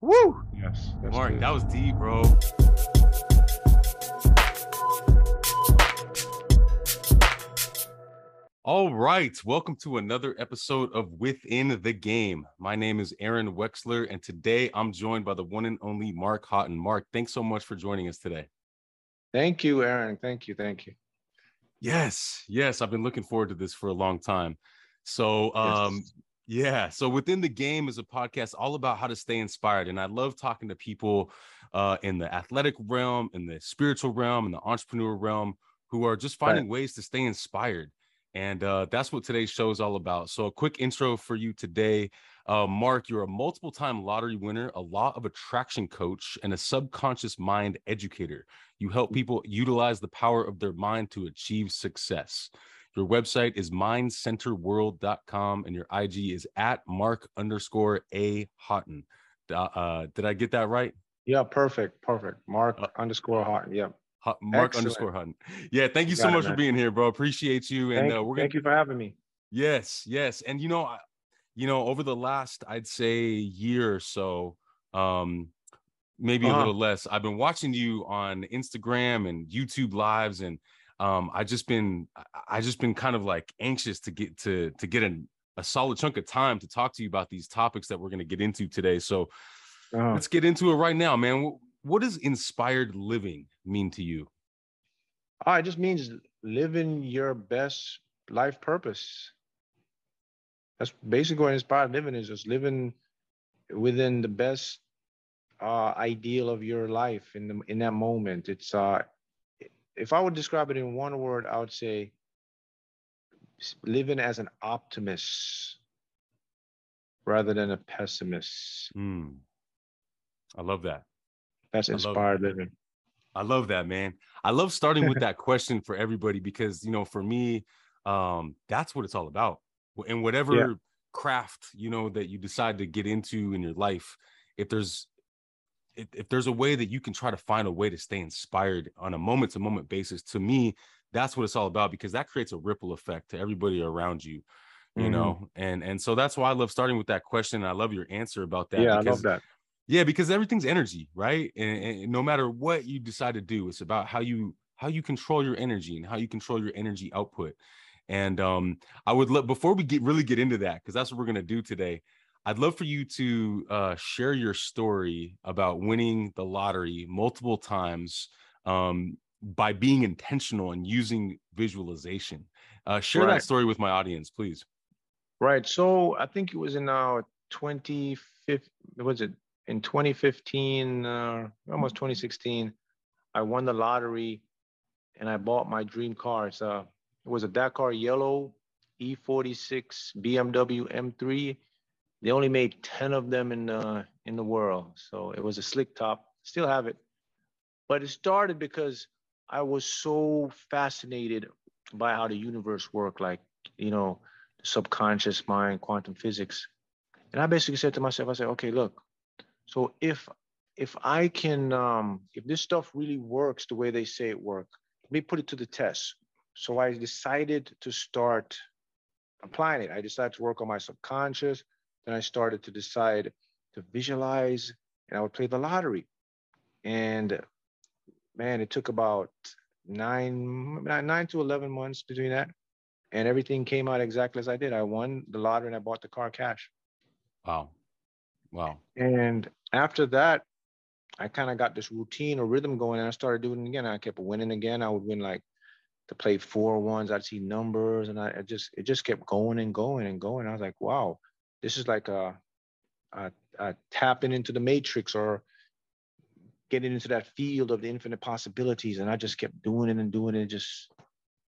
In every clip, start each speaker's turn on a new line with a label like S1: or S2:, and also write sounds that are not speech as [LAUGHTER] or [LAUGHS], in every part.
S1: Woo!
S2: Yes. that's
S1: Mark,
S2: good.
S1: that was deep, bro. All right, welcome to another episode of Within the Game. My name is Aaron Wexler, and today I'm joined by the one and only Mark Houghton. Mark, thanks so much for joining us today.
S2: Thank you, Aaron. Thank you. Thank you.
S1: Yes, yes, I've been looking forward to this for a long time. So, um,
S2: Yes.
S1: Yeah, so within the game is a podcast all about how to stay inspired, and I love talking to people uh, in the athletic realm, in the spiritual realm, in the entrepreneur realm, who are just
S2: Right.
S1: finding ways to stay inspired. And uh, that's what today's show is all about. So, a quick intro for you today. Uh, Mark, you're a multiple time lottery winner, a law of attraction coach, and a subconscious mind educator. You help people utilize the power of their mind to achieve success. Your website is mindcenterworld.com and your IG is at mark underscore a Houghton. Uh, did I get that right?
S2: Yeah, perfect. Perfect. Mark
S1: Uh,
S2: underscore hot. Yeah.
S1: Mark
S2: Excellent.
S1: underscore Hutton. Yeah, thank you
S2: You
S1: so
S2: got it,
S1: much for being here, bro. Appreciate you. And
S2: Thank,
S1: uh, we're gonna
S2: thank you for having me.
S1: Yes, yes. And you know, I- you know, over the last, I'd say year or so, um, maybe a
S2: Uh-huh.
S1: little less, I've been watching you on Instagram and YouTube lives, and um, I just been, I- just been kind of like anxious to get to to get an, a solid chunk of time to talk to you about these topics that we're going to get into today. So
S2: Uh,
S1: let's get into it right now, man. Wh- What does inspired living mean to you?
S2: ah, it just means living your best life purpose. That's basically what inspired living is just living within the best uh, ideal of your life in the in that moment. It's uh, if I would describe it in one word, I would say living as an optimist rather than a pessimist.
S1: Hmm. I love that.
S2: That's
S1: I love
S2: inspired living.
S1: I love that, man. I love starting with [LAUGHS] that question for everybody because you know, for me, um, that's what it's all about. And whatever craft you know that you decide to get into in your life, if there's if, if there's a way that you can try to find a way to stay inspired on a moment to moment basis, to me, that's what it's all about because that creates a ripple effect to everybody around you, you
S2: Mhm.
S1: know. And and so that's why I love starting with that question. I love your answer about that.
S2: yeah, I
S1: because
S2: love that.
S1: yeah, because everything's energy, right? And, and no matter what you decide to do, it's about how you how you control your energy and how you control your energy output. And um, I would love before we get really get into that, because that's what we're gonna do today. I'd love for you to uh, share your story about winning the lottery multiple times um, by being intentional and using visualization. Uh, share that story with my audience, please.
S2: Right. So I think it was in uh 2015. Was it in 2015? Uh, almost 2016. I won the lottery, and I bought my dream car. It's a it was a Dakar yellow E46 BMW M3. They only made 10 of them in the in the world. So it was a slick top. Still have it. But it started because I was so fascinated by how the universe worked, like, you know, subconscious mind, quantum physics. And I basically said to myself, I said, okay, look, so if if I can um if this stuff really works the way they say it work, let me put it to the test. So I decided to start applying it. I decided to work on my subconscious. Then I started to decide to visualize and I would play the lottery. And man, it took about nine, nine to 11 months to between that. And everything came out exactly as I did. I won the lottery and I bought the car cash.
S1: Wow, wow,
S2: And after that, I kind of got this routine or rhythm going and I started doing it again. I kept winning again. I would win like to play four ones. I'd see numbers and I, I just, it just kept going and going and going. I was like, wow, this is like a, a, a tapping into the matrix or getting into that field of the infinite possibilities. And I just kept doing it and doing it. Just,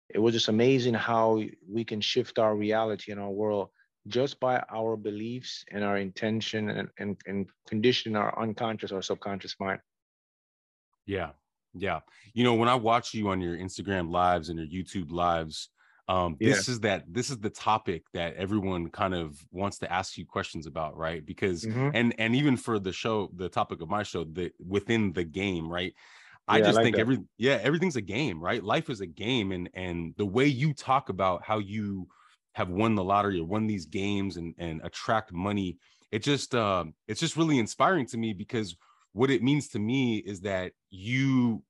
S2: it was just amazing how we can shift our reality in our world just by our beliefs and our intention and, and, and condition our unconscious or subconscious mind.
S1: Yeah. Yeah. You know, when I watch you on your Instagram lives and your YouTube lives, um,
S2: Yeah.
S1: this is that this is the topic that everyone kind of wants to ask you questions about, right? Because
S2: Mhm.
S1: and and even for the show, the topic of my show, the within the game, right? I
S2: Yeah, I
S1: just
S2: like
S1: think
S2: that.
S1: every yeah, everything's a game, right? Life is a game, and and the way you talk about how you have won the lottery or won these games and and attract money it just um it's just really inspiring to me because what it means to me is that you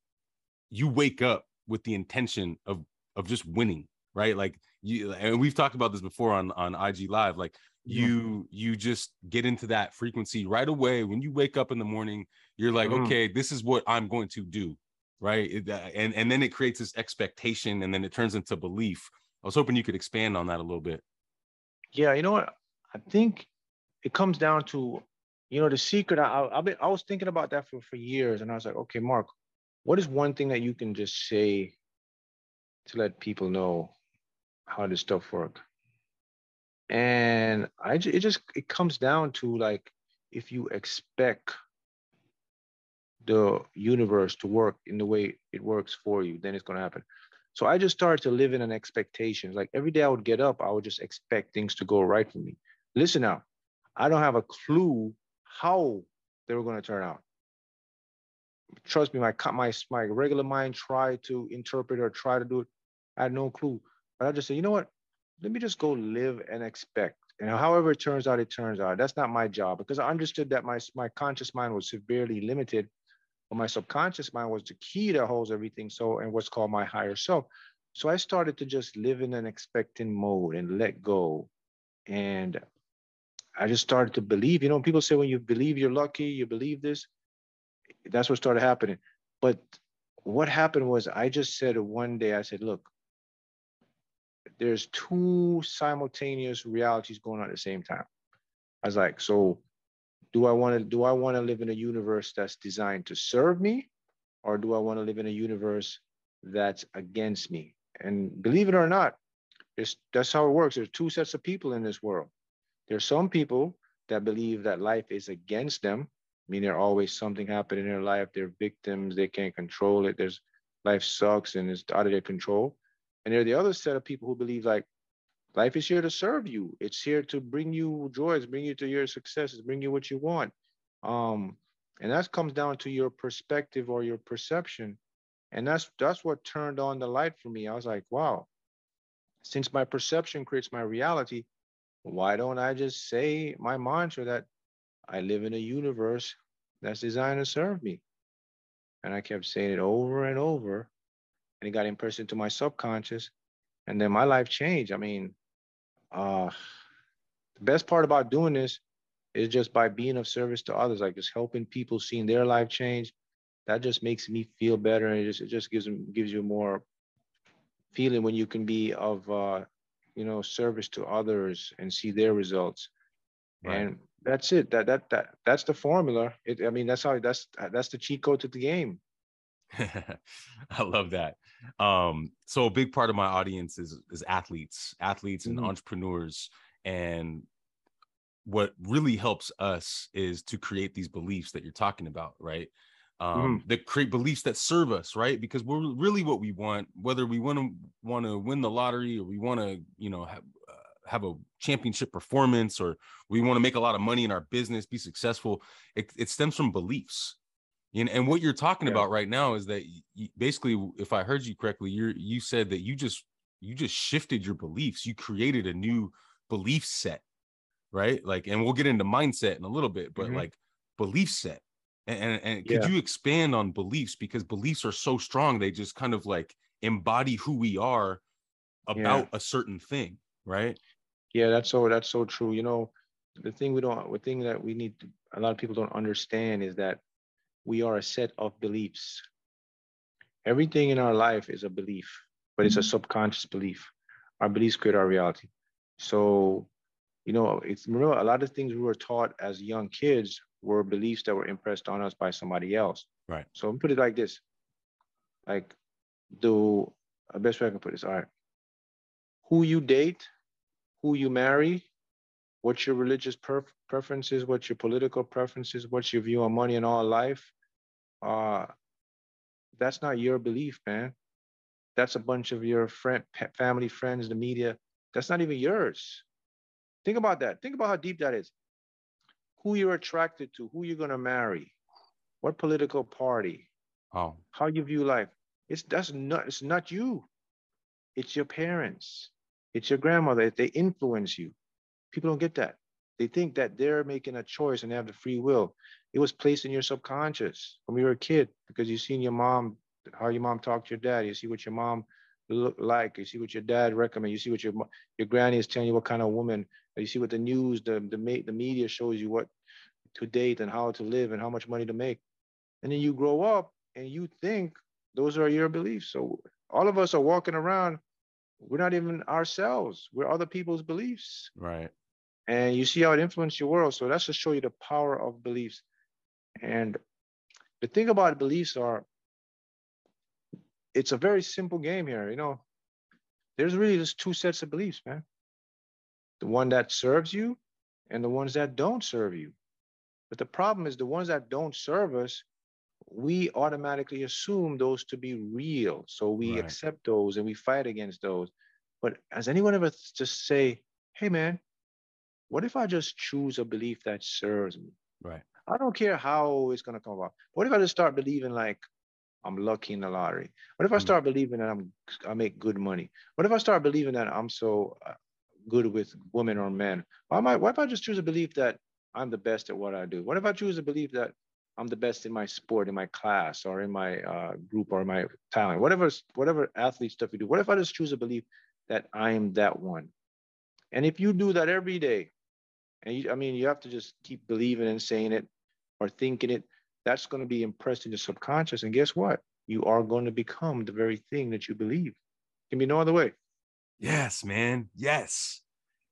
S1: you wake up with the intention of of just winning right? Like you and we've talked about this before on on ig live like you you just get into that frequency right away. When you wake up in the morning you're like mm-hmm. okay this is what i'm going to do right? It, uh, and and then it creates this expectation and then it turns into belief. I was hoping you could expand on that a little bit.
S2: Yeah you know what? I think it comes down to you know the secret. I I've been, I was thinking about that for, for years and i was like okay mark what is one thing that you can just say to let people know how this stuff work and I it just it comes down to like if you expect the universe to work in the way it works for you, then it's gonna happen. So I just started to live in an expectation. Like every day I would get up, I would just expect things to go right for me. Listen now, I don't have a clue how they were gonna turn out. Trust me, my my my regular mind tried to interpret or try to do it. I had no clue. But I just said, you know what? let me just go live and expect. And however it turns out, it turns out. That's not my job because I understood that my, my conscious mind was severely limited, but my subconscious mind was the key that holds everything. So, and what's called my higher self. So I started to just live in an expecting mode and let go. And I just started to believe, you know, people say when you believe you're lucky, you believe this, that's what started happening. But what happened was I just said one day, I said, look, there's two simultaneous realities going on at the same time. I was like, so do I want to do I want to live in a universe that's designed to serve me, or do I want to live in a universe that's against me? And believe it or not, it's, that's how it works. There's two sets of people in this world. There's some people that believe that life is against them, I mean, there's always something happening in their life. They're victims. They can't control it. There's life sucks and it's out of their control. And there are the other set of people who believe like life is here to serve you. It's here to bring you joys, bring you to your successes, bring you what you want. Um, and that comes down to your perspective or your perception. And that's that's what turned on the light for me. I was like, wow, since my perception creates my reality, why don't I just say my mantra that I live in a universe that's designed to serve me? And I kept saying it over and over and it got impressed into my subconscious and then my life changed. I mean uh the best part about doing this is just by being of service to others like just helping people seeing their life change. That just makes me feel better and it just it just gives them gives you more feeling when you can be of uh you know service to others and see their results. Right. and that's it. That that that that's the formula. It, i mean that's how that's that's the cheat code to the game. [LAUGHS]
S1: I love that. Um, so a big part of my audience is is athletes, athletes and mm-hmm. entrepreneurs. And what really helps us is to create these beliefs that you're talking about, right? Um, mm-hmm. that create beliefs that serve us, right? Because we're really what we want, whether we want to want to win the lottery or we want to, you know, have uh, have a championship performance or we want to make a lot of money in our business, be successful. It, it stems from beliefs, and, and what you're talking yeah. about right now is that you, basically, if I heard you correctly, you you said that you just you just shifted your beliefs. You created a new belief set, right? Like, and we'll get into mindset in a little bit, but mm-hmm. like belief set. And, and, and could yeah. you expand on beliefs because beliefs are so strong they just kind of like embody who we are about yeah. a certain thing, right?
S2: Yeah, that's so that's so true. You know, the thing we don't the thing that we need to, a lot of people don't understand is that we are a set of beliefs. Everything in our life is a belief, but it's a mm-hmm. subconscious belief. Our beliefs create our reality. So, you know, it's remember a lot of things we were taught as young kids were beliefs that were impressed on us by somebody else.
S1: Right.
S2: So I'm put it like this. Like the best way I can put this. All right. Who you date, who you marry, what your religious preferences, what your political preferences, what's your view on money and all life, uh, that's not your belief, man. That's a bunch of your friend, family, friends, the media. That's not even yours. Think about that. Think about how deep that is. Who you're attracted to, who you're gonna marry, what political party,
S1: oh.
S2: how you view life. It's that's not it's not you. It's your parents. It's your grandmother. They influence you. People don't get that. They think that they're making a choice and they have the free will. It was placed in your subconscious when you were a kid because you seen your mom, how your mom talked to your dad. You see what your mom look like. You see what your dad recommend. You see what your your granny is telling you what kind of woman. You see what the news, the the the media shows you what to date and how to live and how much money to make. And then you grow up and you think those are your beliefs. So all of us are walking around. We're not even ourselves. We're other people's beliefs.
S1: Right.
S2: And you see how it influenced your world. So that's to show you the power of beliefs. And the thing about beliefs are it's a very simple game here. You know, there's really just two sets of beliefs, man. The one that serves you and the ones that don't serve you. But the problem is the ones that don't serve us, we automatically assume those to be real. So we right. accept those and we fight against those. But has anyone ever just say, hey man, what if I just choose a belief that serves me?
S1: Right.
S2: I don't care how it's gonna come about. What if I just start believing like I'm lucky in the lottery? What if I hmm. start believing that I'm I make good money? What if I start believing that I'm so uh, good with women or men? Why am I, what if I just choose a belief that I'm the best at what I do? What if I choose a belief that I'm the best in my sport, in my class, or in my uh, group, or my talent? Whatever, whatever athlete stuff you do. What if I just choose a belief that I am that one? And if you do that every day, and you, I mean, you have to just keep believing and saying it or thinking it that's going to be impressed in your subconscious. And guess what? You are going to become the very thing that you believe. Can be no other way.
S1: Yes, man. Yes.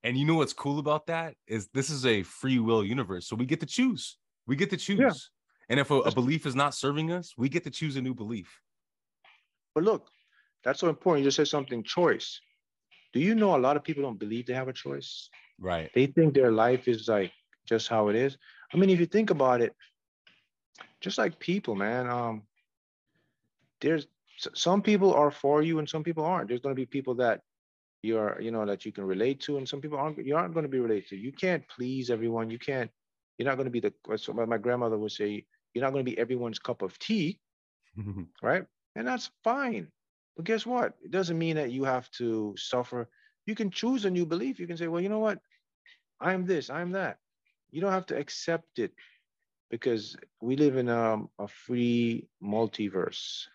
S1: And you know what's cool about that is this is a free will universe. So we get to choose. We get to choose. Yeah. And if a, a belief is not serving us, we get to choose a new belief.
S2: But look, that's so important. You just said something choice. Do you know a lot of people don't believe they have a choice?
S1: Right.
S2: They think their life is like just how it is. I mean, if you think about it, just like people, man. Um, there's some people are for you and some people aren't. There's going to be people that you're, you know, that you can relate to, and some people aren't. You aren't going to be related to. You can't please everyone. You can't. You're not going to be the. So my grandmother would say, you're not going to be everyone's cup of tea, [LAUGHS] right? And that's fine. But guess what? It doesn't mean that you have to suffer. You can choose a new belief. You can say, well, you know what? I'm this. I'm that. You don't have to accept it because we live in a, a free multiverse,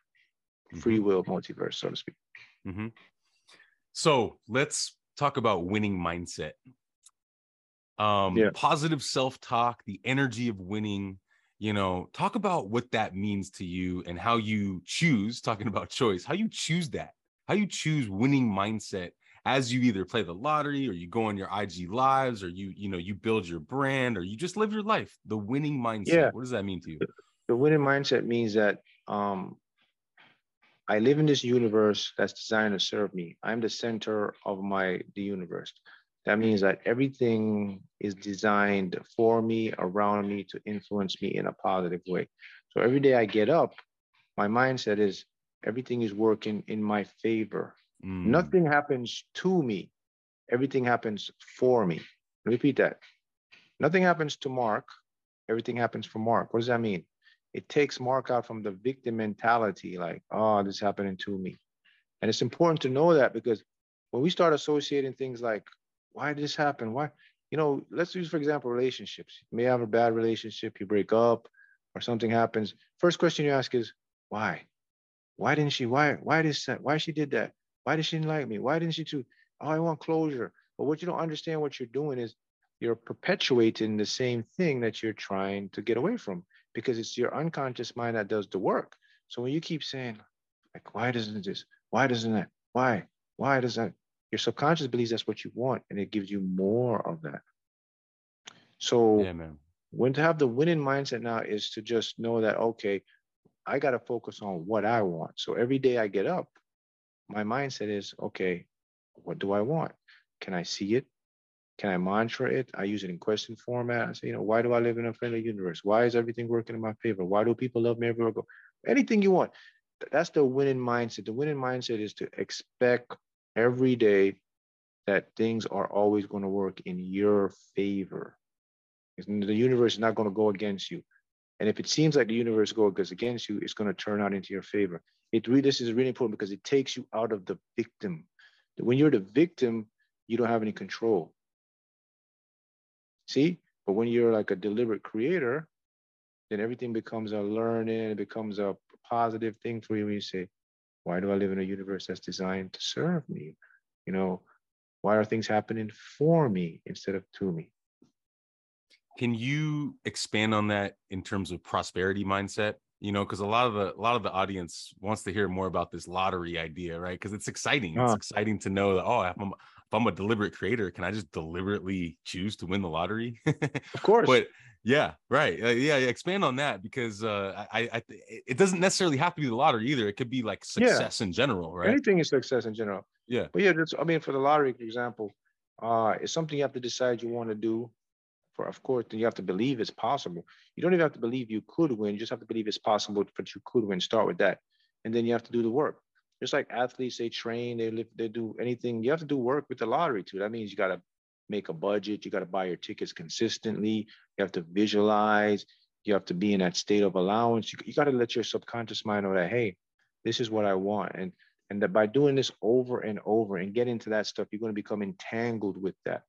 S2: free mm-hmm. will multiverse, so to speak.
S1: Mm-hmm. So let's talk about winning mindset. Um, yeah. Positive self talk, the energy of winning. You know, talk about what that means to you and how you choose, talking about choice, how you choose that, how you choose winning mindset as you either play the lottery or you go on your IG lives or you you know you build your brand or you just live your life the winning mindset yeah. what does that mean to you?
S2: The winning mindset means that um I live in this universe that's designed to serve me. I'm the center of my the universe. That means that everything is designed for me around me to influence me in a positive way. So every day I get up my mindset is everything is working in my favor Mm. Nothing happens to me. Everything happens for me. Repeat that. Nothing happens to Mark. Everything happens for Mark. What does that mean? It takes Mark out from the victim mentality, like, oh, this is happening to me. And it's important to know that because when we start associating things like, why did this happen? Why? You know, let's use, for example, relationships. You may have a bad relationship, you break up, or something happens. First question you ask is, why? Why didn't she? Why? Why this? Why she did that? Why did she didn't like me? Why didn't she do? Oh, I want closure. But what you don't understand what you're doing is you're perpetuating the same thing that you're trying to get away from because it's your unconscious mind that does the work. So when you keep saying, like, why doesn't this? Why doesn't that? Why? Why does that? Your subconscious believes that's what you want and it gives you more of that. So yeah, when to have the winning mindset now is to just know that, okay, I got to focus on what I want. So every day I get up, my mindset is okay, what do I want? Can I see it? Can I mantra it? I use it in question format. I say, you know, why do I live in a friendly universe? Why is everything working in my favor? Why do people love me everywhere go? Anything you want. That's the winning mindset. The winning mindset is to expect every day that things are always going to work in your favor. The universe is not going to go against you. And if it seems like the universe goes against you, it's going to turn out into your favor. It really this is really important because it takes you out of the victim. When you're the victim, you don't have any control. See? But when you're like a deliberate creator, then everything becomes a learning, it becomes a positive thing for you when you say, why do I live in a universe that's designed to serve me? You know, why are things happening for me instead of to me?
S1: Can you expand on that in terms of prosperity mindset? You know, because a lot of the a lot of the audience wants to hear more about this lottery idea, right? Because it's exciting. It's exciting to know that oh, if I'm, if I'm a deliberate creator, can I just deliberately choose to win the lottery? [LAUGHS]
S2: of course.
S1: But yeah, right. Uh, yeah, expand on that because uh, I, I, it doesn't necessarily have to be the lottery either. It could be like success yeah. in general, right?
S2: Anything is success in general.
S1: Yeah.
S2: But yeah, just I mean, for the lottery, for example, uh, it's something you have to decide you want to do. For of course, then you have to believe it's possible. You don't even have to believe you could win. You just have to believe it's possible, but you could win. Start with that, and then you have to do the work. Just like athletes, they train, they live, they do anything. You have to do work with the lottery too. That means you got to make a budget. You got to buy your tickets consistently. You have to visualize. You have to be in that state of allowance. You, you got to let your subconscious mind know that, hey, this is what I want. And and that by doing this over and over and get into that stuff, you're going to become entangled with that.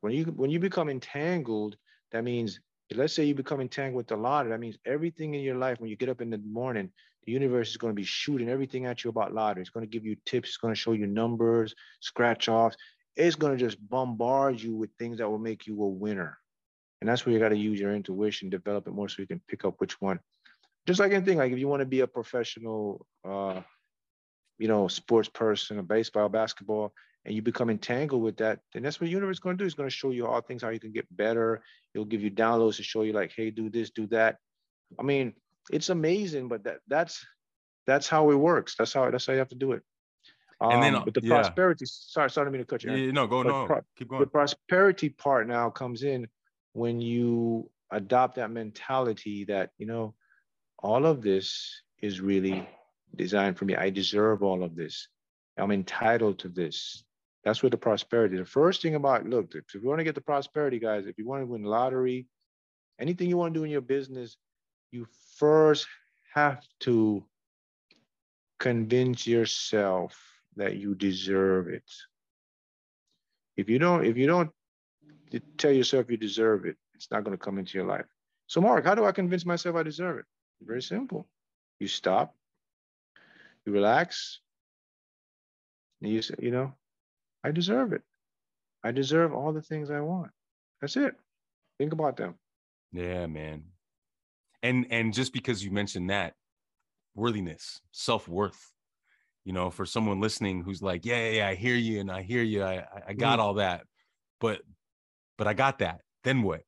S2: When you when you become entangled, that means let's say you become entangled with the lottery. That means everything in your life, when you get up in the morning, the universe is going to be shooting everything at you about lottery. It's going to give you tips. It's going to show you numbers, scratch offs it's going to just bombard you with things that will make you a winner. And that's where you got to use your intuition, develop it more so you can pick up which one. Just like anything, like if you want to be a professional, uh, you know, sports person, a baseball, basketball, and you become entangled with that, then that's what the universe is going to do. It's going to show you all things how you can get better. It'll give you downloads to show you like, hey, do this, do that. I mean, it's amazing, but that that's that's how it works. That's how that's how you have to do it. Um, and then, um, but the yeah. prosperity, sorry, sorry, I mean to cut you.
S1: Yeah, no, go, no, pro- keep going.
S2: The prosperity part now comes in when you adopt that mentality that, you know, all of this is really designed for me. I deserve all of this. I'm entitled to this. That's where the prosperity. The first thing about look, if you want to get the prosperity, guys, if you want to win lottery, anything you want to do in your business, you first have to convince yourself that you deserve it. If you don't, if you don't tell yourself you deserve it, it's not going to come into your life. So, Mark, how do I convince myself I deserve it? Very simple. You stop, you relax, and you you know, I deserve it. I deserve all the things I want. That's it. Think about them.
S1: Yeah, man. And and just because you mentioned that, worthiness, self-worth, you know, for someone listening who's like, yeah, yeah, yeah I hear you and I hear you. I, I got mm. all that, but, but I got that. Then what?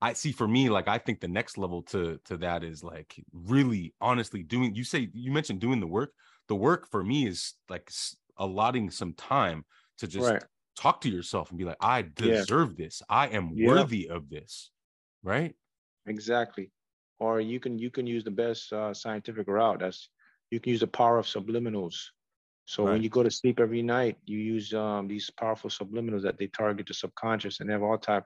S1: I see for me, like, I think the next level to, to that is like really honestly doing, you say, you mentioned doing the work. The work for me is like allotting some time to just right. talk to yourself and be like, I deserve yeah. this. I am yeah. worthy of this. Right.
S2: Exactly. Or you can, you can use the best uh, scientific route. That's, you can use the power of subliminals so right. when you go to sleep every night, you use um, these powerful subliminals that they target the subconscious and they have all type.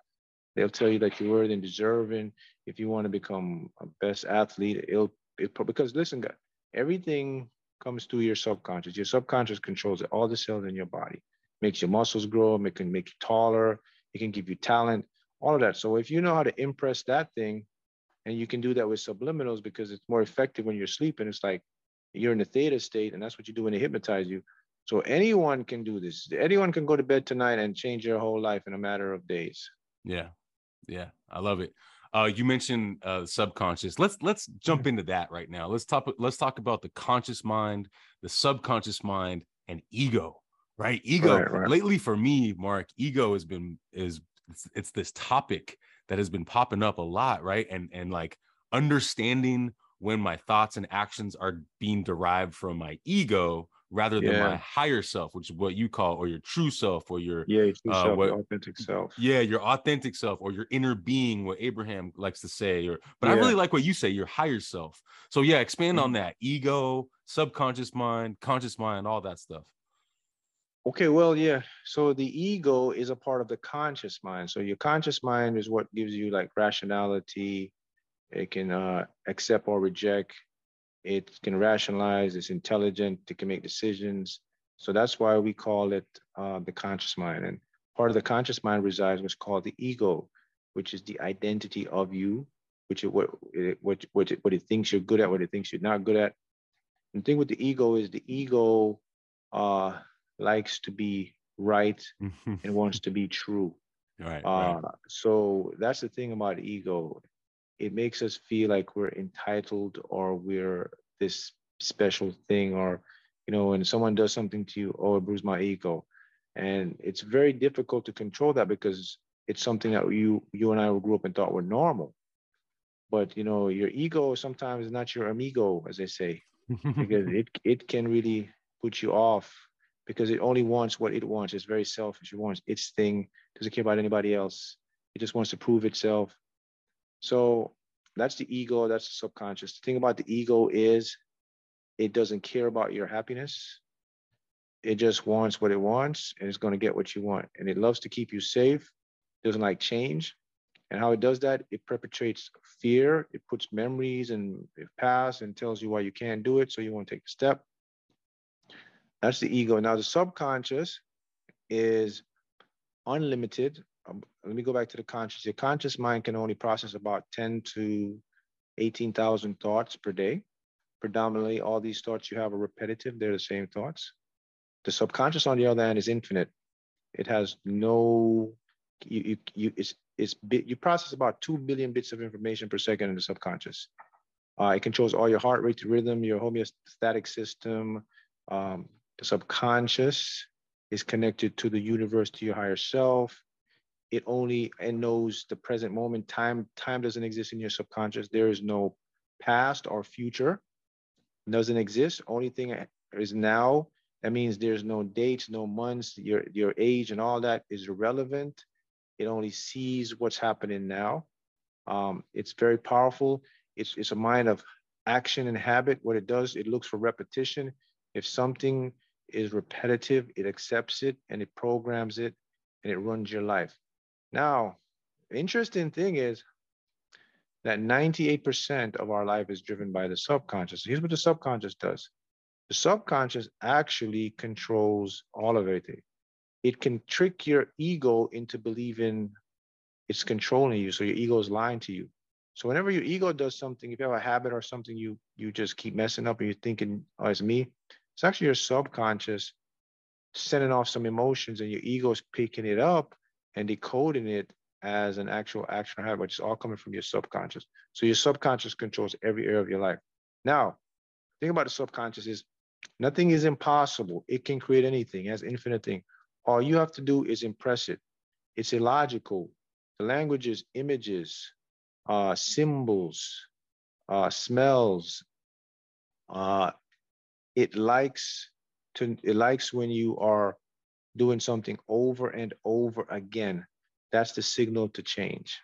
S2: They'll tell you that you're worthy and deserving. If you want to become a best athlete, it'll, it because listen, guys, everything comes through your subconscious. Your subconscious controls it, all the cells in your body, makes your muscles grow, it can make you taller, it can give you talent, all of that. So if you know how to impress that thing, and you can do that with subliminals because it's more effective when you're sleeping. It's like you're in a theta state, and that's what you do when they hypnotize you. So anyone can do this. Anyone can go to bed tonight and change their whole life in a matter of days.
S1: Yeah, yeah, I love it. Uh, you mentioned uh, subconscious. Let's let's jump mm-hmm. into that right now. Let's talk. Let's talk about the conscious mind, the subconscious mind, and ego. Right, ego. Right, right. Lately, for me, Mark, ego has been is it's, it's this topic that has been popping up a lot. Right, and and like understanding when my thoughts and actions are being derived from my ego rather than yeah. my higher self, which is what you call or your true self or your
S2: yeah, your uh, self, what, authentic self.
S1: Yeah, your authentic self or your inner being, what Abraham likes to say. Or but yeah. I really like what you say, your higher self. So yeah, expand mm-hmm. on that. Ego, subconscious mind, conscious mind, all that stuff.
S2: Okay, well, yeah. So the ego is a part of the conscious mind. So your conscious mind is what gives you like rationality, it can uh, accept or reject. It can rationalize. It's intelligent. It can make decisions. So that's why we call it uh, the conscious mind. And part of the conscious mind resides what's called the ego. which is the identity of you, which is what it, what what what it thinks you're good at, what it thinks you're not good at. And the thing with the ego is the ego uh, likes to be right [LAUGHS] and wants to be true.
S1: Right,
S2: Uh,
S1: right.
S2: so that's the thing about ego. It makes us feel like we're entitled or we're this special thing, or you know, when someone does something to you, oh, it bruised my ego. And it's very difficult to control that because it's something that you you and I grew up and thought were normal. But you know, your ego sometimes is not your amigo, as they say, because [LAUGHS] it it can really put you off because it only wants what it wants. It's very selfish. It wants its thing, doesn't care about anybody else. It just wants to prove itself. So that's the ego, that's the subconscious. The thing about the ego is it doesn't care about your happiness. It just wants what it wants and it's going to get what you want. And it loves to keep you safe, doesn't like change. And how it does that, it perpetrates fear, it puts memories and past and tells you why you can't do it. So you won't take the step. That's the ego. Now, the subconscious is unlimited. Um, let me go back to the conscious. Your conscious mind can only process about 10 to 18,000 thoughts per day. Predominantly, all these thoughts you have are repetitive, they're the same thoughts. The subconscious, on the other hand, is infinite. It has no, you, you, you it's, it's bit, you process about 2 billion bits of information per second in the subconscious. Uh, it controls all your heart rate rhythm, your homeostatic system. Um, subconscious is connected to the universe, to your higher self. It only and knows the present moment. Time time doesn't exist in your subconscious. There is no past or future. Doesn't exist. Only thing is now. That means there's no dates, no months. Your your age and all that is irrelevant. It only sees what's happening now. Um, it's very powerful. It's it's a mind of action and habit. What it does, it looks for repetition. If something is repetitive, it accepts it and it programs it and it runs your life. Now, interesting thing is that 98% of our life is driven by the subconscious. Here's what the subconscious does the subconscious actually controls all of everything. It can trick your ego into believing it's controlling you. So your ego is lying to you. So whenever your ego does something, if you have a habit or something you you just keep messing up and you're thinking, oh, it's me, it's actually your subconscious sending off some emotions and your ego is picking it up and decoding it as an actual action habit, which is all coming from your subconscious. So your subconscious controls every area of your life. Now, the thing about the subconscious is nothing is impossible. It can create anything, it has infinite thing. All you have to do is impress it. It's illogical. The language is images, uh, symbols, uh, smells. Uh, it likes to it likes when you are doing something over and over again. That's the signal to change.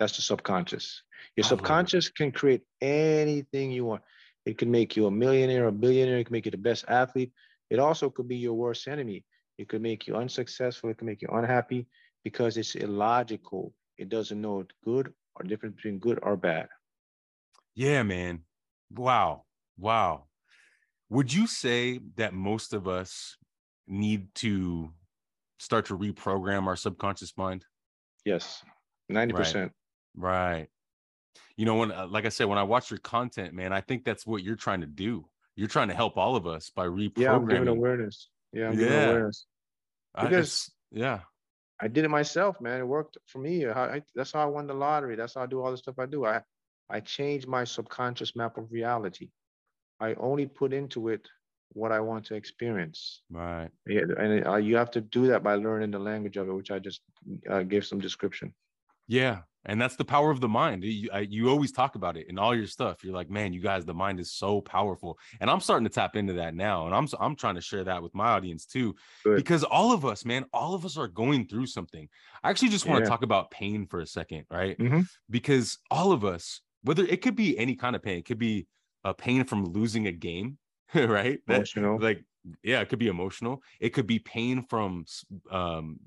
S2: That's the subconscious. Your
S1: oh, it.
S2: subconscious can create anything you want. It can make you a millionaire, a billionaire. It can make you the best athlete. It also could be your worst enemy. It could make you unsuccessful. It can make you unhappy because it's illogical. It doesn't know good or difference between good or bad.
S1: Yeah, man. Wow. Wow. Would you say that most of us need to start to reprogram our subconscious mind?
S2: Yes, 90%.
S1: Right. You know, when, uh, like I said, when I watch your content, man, I think that's what you're trying to do. You're trying to help all of us by reprogramming.
S2: Yeah, I'm giving awareness. Yeah, I'm giving awareness.
S1: I-
S2: because-
S1: it's- yeah.
S2: I did it myself, man. It worked for me. I, that's how I won the lottery. That's how I do all the stuff I do. I I changed my subconscious map of reality. I only put into it what I want to experience.
S1: Right.
S2: Yeah, and uh, you have to do that by learning the language of it, which I just uh, gave some description.
S1: Yeah. And that's the power of the mind. You, I, you always talk about it in all your stuff. You're like, man, you guys, the mind is so powerful. And I'm starting to tap into that now. And I'm, I'm trying to share that with my audience too,
S2: Good.
S1: because all of us, man, all of us are going through something. I actually just want to
S2: Yeah.
S1: talk about pain for a second, right?
S2: Mhm.
S1: Because all of us, whether it could be any kind of pain, it could be a pain from losing a game, [LAUGHS] right? That,
S2: Emotional.
S1: like yeah it could be emotional it could be pain from um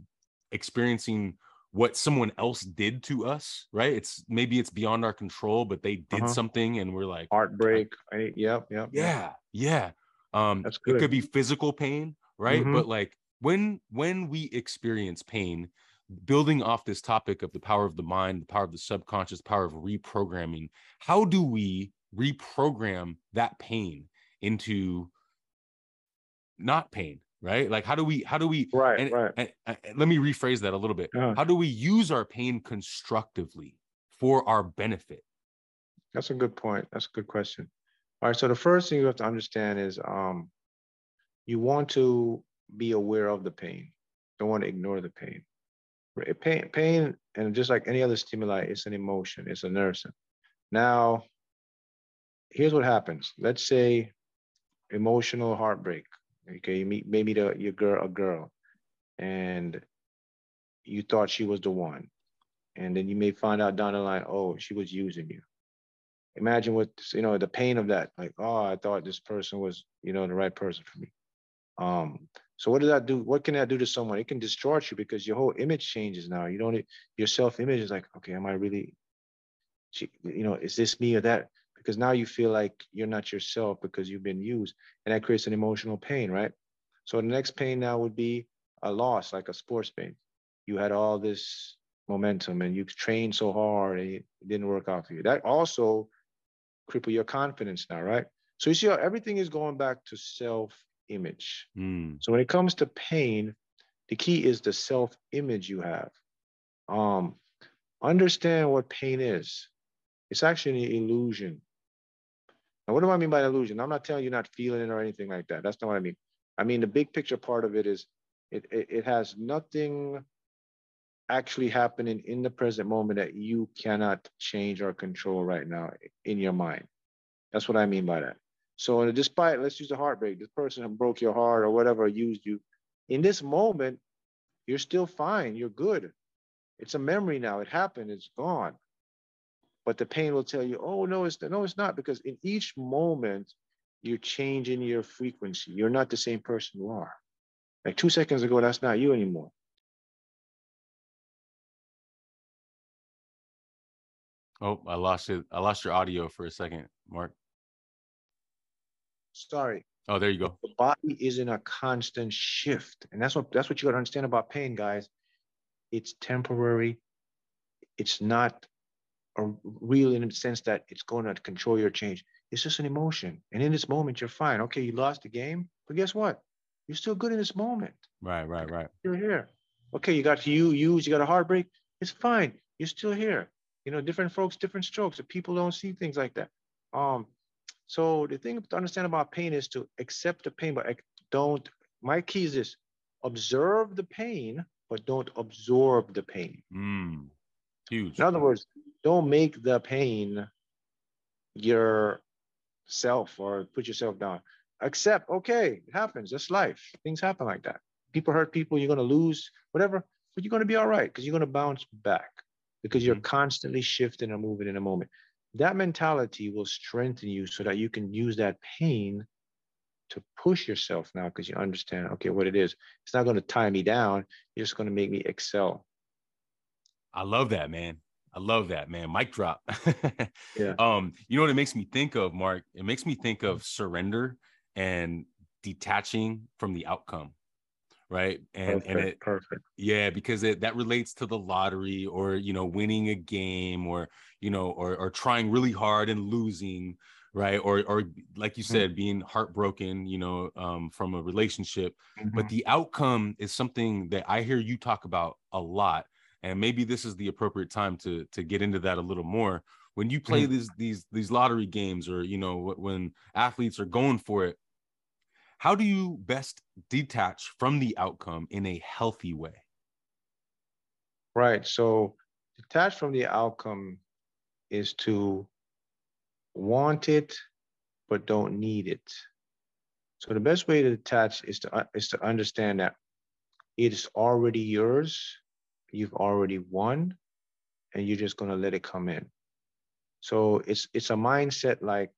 S1: experiencing what someone else did to us right it's maybe it's beyond our control but they did
S2: Uh-huh.
S1: something and we're like
S2: Heartbreak. I, yep, yep.
S1: yeah yeah um
S2: That's
S1: it could be physical pain right
S2: Mhm.
S1: but like when when we experience pain building off this topic of the power of the mind, the power of the subconscious, power of reprogramming, how do we reprogram that pain into not pain? Right? Like, how do we, how do we,
S2: right,
S1: and,
S2: right.
S1: And, and, let me rephrase that a little bit.
S2: Yeah.
S1: How do we use our pain constructively for our benefit?
S2: That's a good point. That's a good question. All right. So the first thing you have to understand is um, you want to be aware of the pain. Don't want to ignore the pain. Pain, pain, and just like any other stimuli, it's an emotion. It's a nursing. Now, here's what happens. Let's say emotional heartbreak. Okay, you meet maybe the your girl a girl, and you thought she was the one, and then you may find out down the line, oh, she was using you. Imagine what you know the pain of that. Like oh i thought this person was you know the right person for me. Um so what does that do? What can that do to someone? It can distort you because your whole image changes now. You don't your self-image is like okay am i really you know is this me or that because now you feel like you're not yourself because you've been used and that creates an emotional pain right so the next pain now would be a loss like a sports pain you had all this momentum and you trained so hard and it didn't work out for you that also cripple your confidence now, right? So you see how everything is going back to self-image.
S1: Mm.
S2: So when it comes to pain, the key is the self-image you have. Um, understand what pain is. It's actually an illusion. Now, what do I mean by illusion? I'm not telling you not feeling it or anything like that. That's not what I mean. I mean the big picture part of it is it it, it has nothing actually happening in the present moment that you cannot change or control right now in your mind. That's what I mean by that. So despite, let's use a heartbreak, this person broke your heart or whatever, used you. In this moment, you're still fine. You're good. It's a memory now. It happened. It's gone. But the pain will tell you, oh no, it's no, it's not, because in each moment you're changing your frequency. You're not the same person you are. Like two seconds ago, that's not you anymore.
S1: Oh, I lost it. I lost your audio for a second, Mark.
S2: Sorry.
S1: Oh, there you go.
S2: The body is in a constant shift. And that's what that's what you gotta understand about pain, guys. It's temporary. It's not a real in the sense that it's going to control your change. It's just an emotion. And in this moment, you're fine. Okay, you lost the game, but guess what? You're still good in this moment.
S1: Right, right, right.
S2: You're here. Okay, you got you use, you got a heartbreak. It's fine. You're still here you know, different folks, different strokes. If people don't see things like that. Um, so the thing to understand about pain is to accept the pain, but don't. My key is this: observe the pain, but don't absorb the pain.
S1: Mm, huge.
S2: In other words, don't make the pain your self or put yourself down. Accept, okay, it happens. That's life. Things happen like that. People hurt people. You're gonna lose whatever, but you're gonna be all right because you're gonna bounce back because you're mm-hmm. constantly shifting and moving in a moment. That mentality will strengthen you so that you can use that pain to push yourself now because you understand, okay, what it is. It's not going to tie me down. You're just going to make me excel.
S1: I love that, man. I love that, man. Mic drop. [LAUGHS]
S2: yeah.
S1: Um, you know what it makes me think of, Mark? It makes me think of surrender and detaching from the outcome right and
S2: perfect,
S1: and it
S2: perfect
S1: yeah because it that relates to the lottery or you know winning a game or you know or or trying really hard and losing right or or like you mm-hmm. said mm-hmm. being heartbroken you know um, from a relationship mm-hmm. but the outcome is something that i hear you talk about a lot and maybe this is the appropriate time to to get into that a little more when you play mm-hmm. these these these lottery games or you know when athletes are going for it how do you best detach from the outcome in a healthy way?
S2: Right. So, detach from the outcome is to want it, but don't need it. So, the best way to detach is to, uh, is to understand that it is already yours, you've already won, and you're just going to let it come in. So, it's, it's a mindset like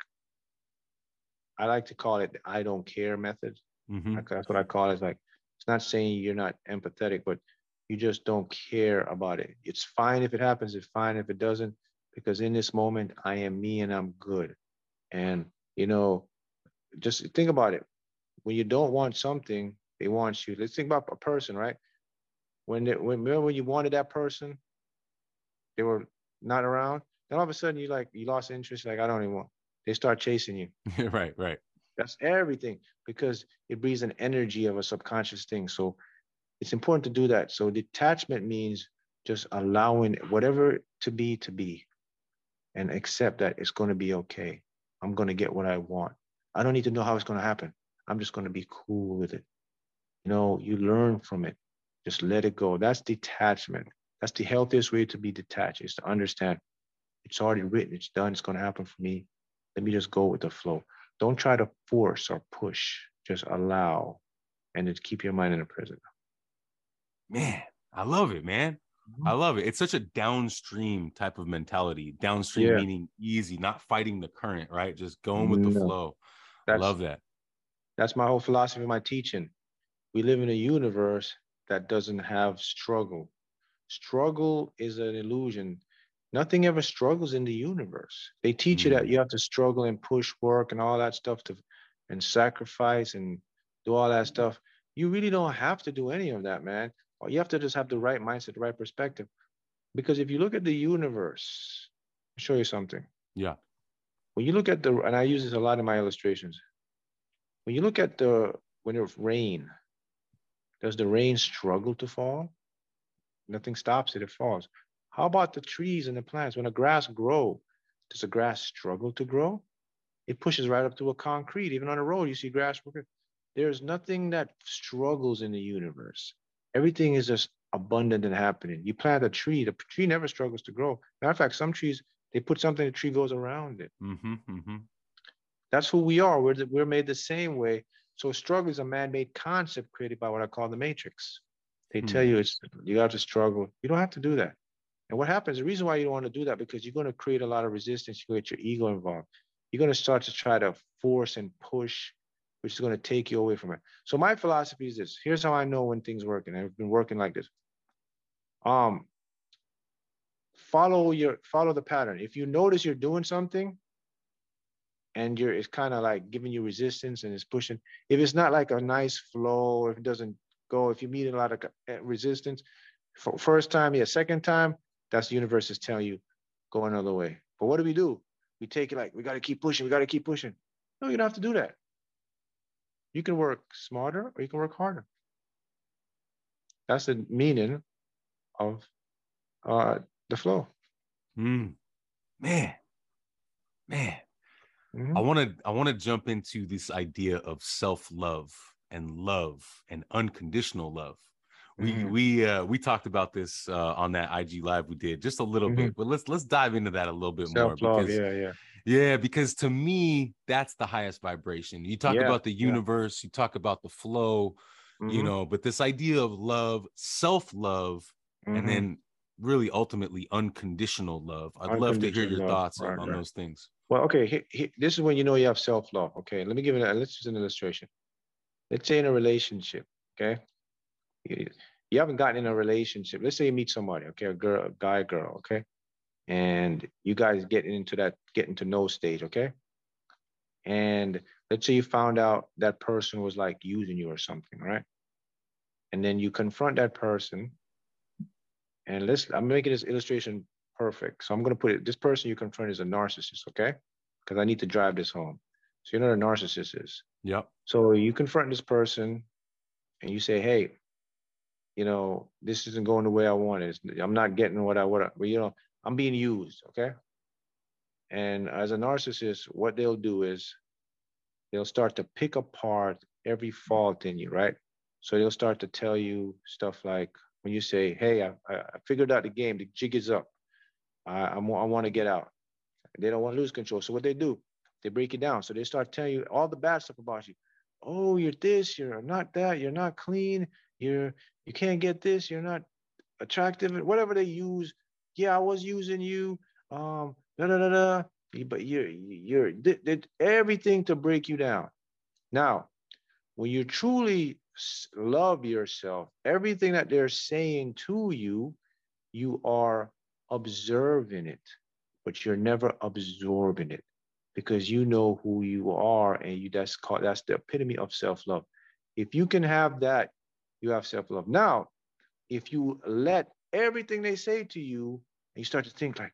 S2: I like to call it the I don't care method. Mm-hmm. That's what I call it. It's like it's not saying you're not empathetic, but you just don't care about it. It's fine if it happens. It's fine if it doesn't, because in this moment I am me and I'm good. And you know, just think about it. When you don't want something, they want you. Let's think about a person, right? When they, when remember when you wanted that person, they were not around. Then all of a sudden you like you lost interest. Like I don't even want. They start chasing you. [LAUGHS]
S1: right, right.
S2: That's everything because it breathes an energy of a subconscious thing. So it's important to do that. So detachment means just allowing whatever to be to be and accept that it's going to be okay. I'm going to get what I want. I don't need to know how it's going to happen. I'm just going to be cool with it. You know, you learn from it. Just let it go. That's detachment. That's the healthiest way to be detached is to understand it's already written, it's done, it's going to happen for me. Let me just go with the flow. Don't try to force or push, just allow and just keep your mind in a prison.
S1: Man, I love it, man. Mm-hmm. I love it. It's such a downstream type of mentality. Downstream yeah. meaning easy, not fighting the current, right? Just going with no. the flow. That's, I love that.
S2: That's my whole philosophy of my teaching. We live in a universe that doesn't have struggle. Struggle is an illusion. Nothing ever struggles in the universe. They teach mm. you that mm. you have to struggle and push work and all that stuff to and sacrifice and do all that stuff. You really don't have to do any of that, man. You have to just have the right mindset, the right perspective. Because if you look at the universe, I'll show you something.
S1: Yeah.
S2: When you look at the, and I use this a lot in my illustrations. When you look at the, when it's rain, does the rain struggle to fall? Nothing stops it, it falls. How about the trees and the plants? When the grass grow, does the grass struggle to grow? It pushes right up to a concrete. Even on a road, you see grass. There's nothing that struggles in the universe. Everything is just abundant and happening. You plant a tree, the tree never struggles to grow. Matter of fact, some trees, they put something, the tree goes around it. Mm-hmm, mm-hmm. That's who we are. We're, we're made the same way. So struggle is a man-made concept created by what I call the matrix. They mm-hmm. tell you it's you have to struggle. You don't have to do that. And what happens, the reason why you don't want to do that, because you're going to create a lot of resistance, you get your ego involved. You're going to start to try to force and push which is going to take you away from it. So my philosophy is this. Here's how I know when things work, and I've been working like this. Um, follow your follow the pattern. If you notice you're doing something, and you're it's kind of like giving you resistance and it's pushing. If it's not like a nice flow, or if it doesn't go, if you meet a lot of eh, resistance, for first time, yeah, second time, that's the universe is telling you go another way. But what do we do? We take it like we got to keep pushing. We got to keep pushing. No, you don't have to do that. You can work smarter or you can work harder. That's the meaning of uh, the flow.
S1: Mm. Man, man, mm-hmm. I want to I want to jump into this idea of self love and love and unconditional love. We mm-hmm. we uh, we talked about this uh, on that IG live we did just a little mm-hmm. bit, but let's let's dive into that a little bit Self-love, more
S2: because yeah, yeah.
S1: Yeah, because to me, that's the highest vibration. You talk yeah, about the universe, yeah. you talk about the flow, mm-hmm. you know, but this idea of love, self love, mm-hmm. and then really ultimately unconditional love. I'd unconditional love to hear your love. thoughts right, on, right. those things.
S2: Well, okay, he, he, this is when you know you have self love. Okay, let me give it. A, uh, let's use an illustration. Let's say in a relationship. Okay, you, you haven't gotten in a relationship. Let's say you meet somebody. Okay, a girl, a guy, girl. Okay, and you guys get into that getting to know stage, okay? And let's say you found out that person was like using you or something, right? And then you confront that person. And let's, I'm making this illustration perfect. So I'm going to put it, this person you confront is a narcissist, okay? Because I need to drive this home. So you know what a narcissist is.
S1: Yep.
S2: So you confront this person and you say, hey, you know, this isn't going the way I want it. I'm not getting what I want. But, You know, I'm being used, okay? And as a narcissist, what they'll do is they'll start to pick apart every fault in you, right? So they'll start to tell you stuff like when you say, "Hey, I, I figured out the game. The jig is up. I, want to get out." They don't want to lose control. So what they do, they break it down. So they start telling you all the bad stuff about you. Oh, you're this. You're not that. You're not clean. You're you can't get this. You're not attractive. Whatever they use yeah, I was using you. Um, da da da da. But you're you're did everything to break you down. Now, when you truly love yourself, everything that they're saying to you, you are observing it, but you're never absorbing it because you know who you are and you that's called that's the epitome of self-love. If you can have that, you have self-love. Now, if you let everything they say to you, and you start to think like,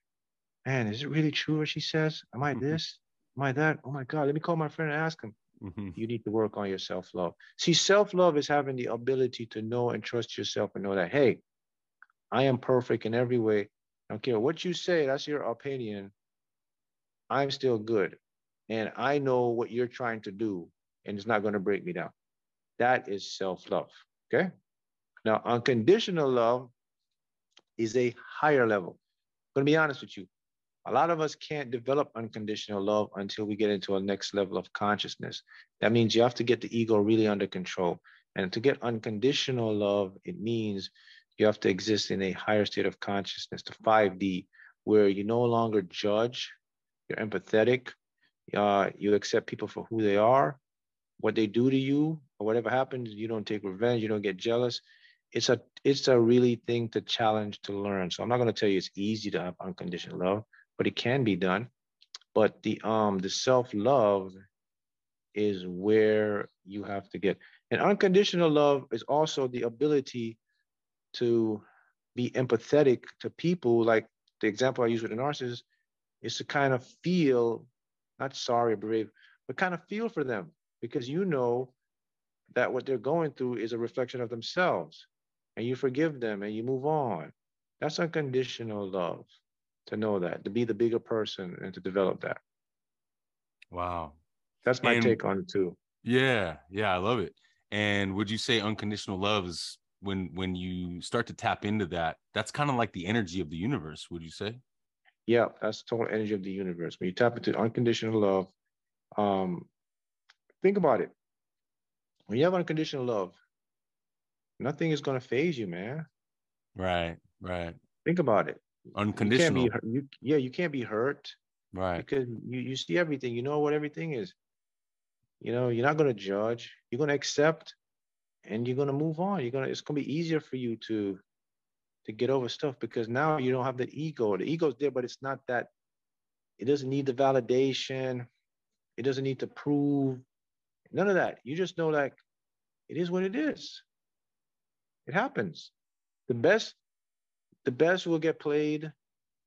S2: man, is it really true what she says? Am I mm-hmm. this? Am I that? Oh my God, let me call my friend and ask him. Mm-hmm. You need to work on your self love. See, self love is having the ability to know and trust yourself and know that, hey, I am perfect in every way. I don't care what you say, that's your opinion. I'm still good. And I know what you're trying to do, and it's not going to break me down. That is self love. Okay. Now, unconditional love is a higher level. I'm going to be honest with you. A lot of us can't develop unconditional love until we get into a next level of consciousness. That means you have to get the ego really under control. And to get unconditional love, it means you have to exist in a higher state of consciousness, the 5D, where you no longer judge, you're empathetic, uh, you accept people for who they are, what they do to you, or whatever happens, you don't take revenge, you don't get jealous. It's a it's a really thing to challenge to learn. So I'm not going to tell you it's easy to have unconditional love, but it can be done. But the um the self-love is where you have to get. And unconditional love is also the ability to be empathetic to people. Like the example I use with the narcissist is to kind of feel, not sorry or brave, but kind of feel for them because you know that what they're going through is a reflection of themselves and you forgive them and you move on. That's unconditional love to know that, to be the bigger person and to develop that.
S1: Wow.
S2: That's my and, take on it too.
S1: Yeah, yeah, I love it. And would you say unconditional love is when when you start to tap into that, that's kind of like the energy of the universe, would you say?
S2: Yeah, that's the total energy of the universe. When you tap into unconditional love, um, think about it. When you have unconditional love, nothing is going to phase you, man.
S1: Right, right.
S2: Think about it.
S1: Unconditional.
S2: You can't be, you, yeah, you can't be hurt.
S1: Right.
S2: Because you, you see everything. You know what everything is. You know, you're not going to judge. You're going to accept and you're going to move on. You're going to, it's going to be easier for you to, to get over stuff because now you don't have that ego. The ego's there, but it's not that, it doesn't need the validation. It doesn't need to prove none of that. You just know like it is what it is. It happens. The best, the best will get played.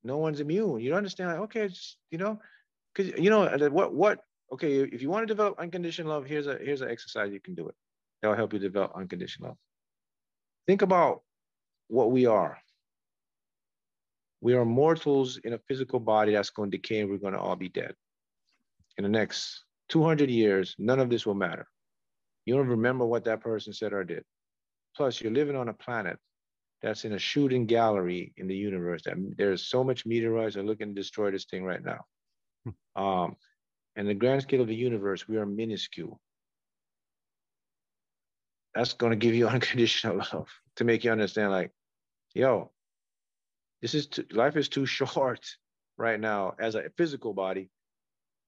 S2: No one's immune. You understand? Like, okay, just, you know, because you know what what. Okay, if you want to develop unconditional love, here's a here's an exercise you can do it. That'll help you develop unconditional love. Think about what we are. We are mortals in a physical body that's going to decay and we're going to all be dead. In the next 200 years, none of this will matter. You don't remember what that person said or did. Plus, you're living on a planet that's in a shooting gallery in the universe. That there's so much meteorites that are looking to destroy this thing right now. Hmm. um, and the grand scale of the universe, we are minuscule. That's going to give you [LAUGHS] unconditional love to make you understand, like, yo, this is too, life is too short [LAUGHS] right now as a physical body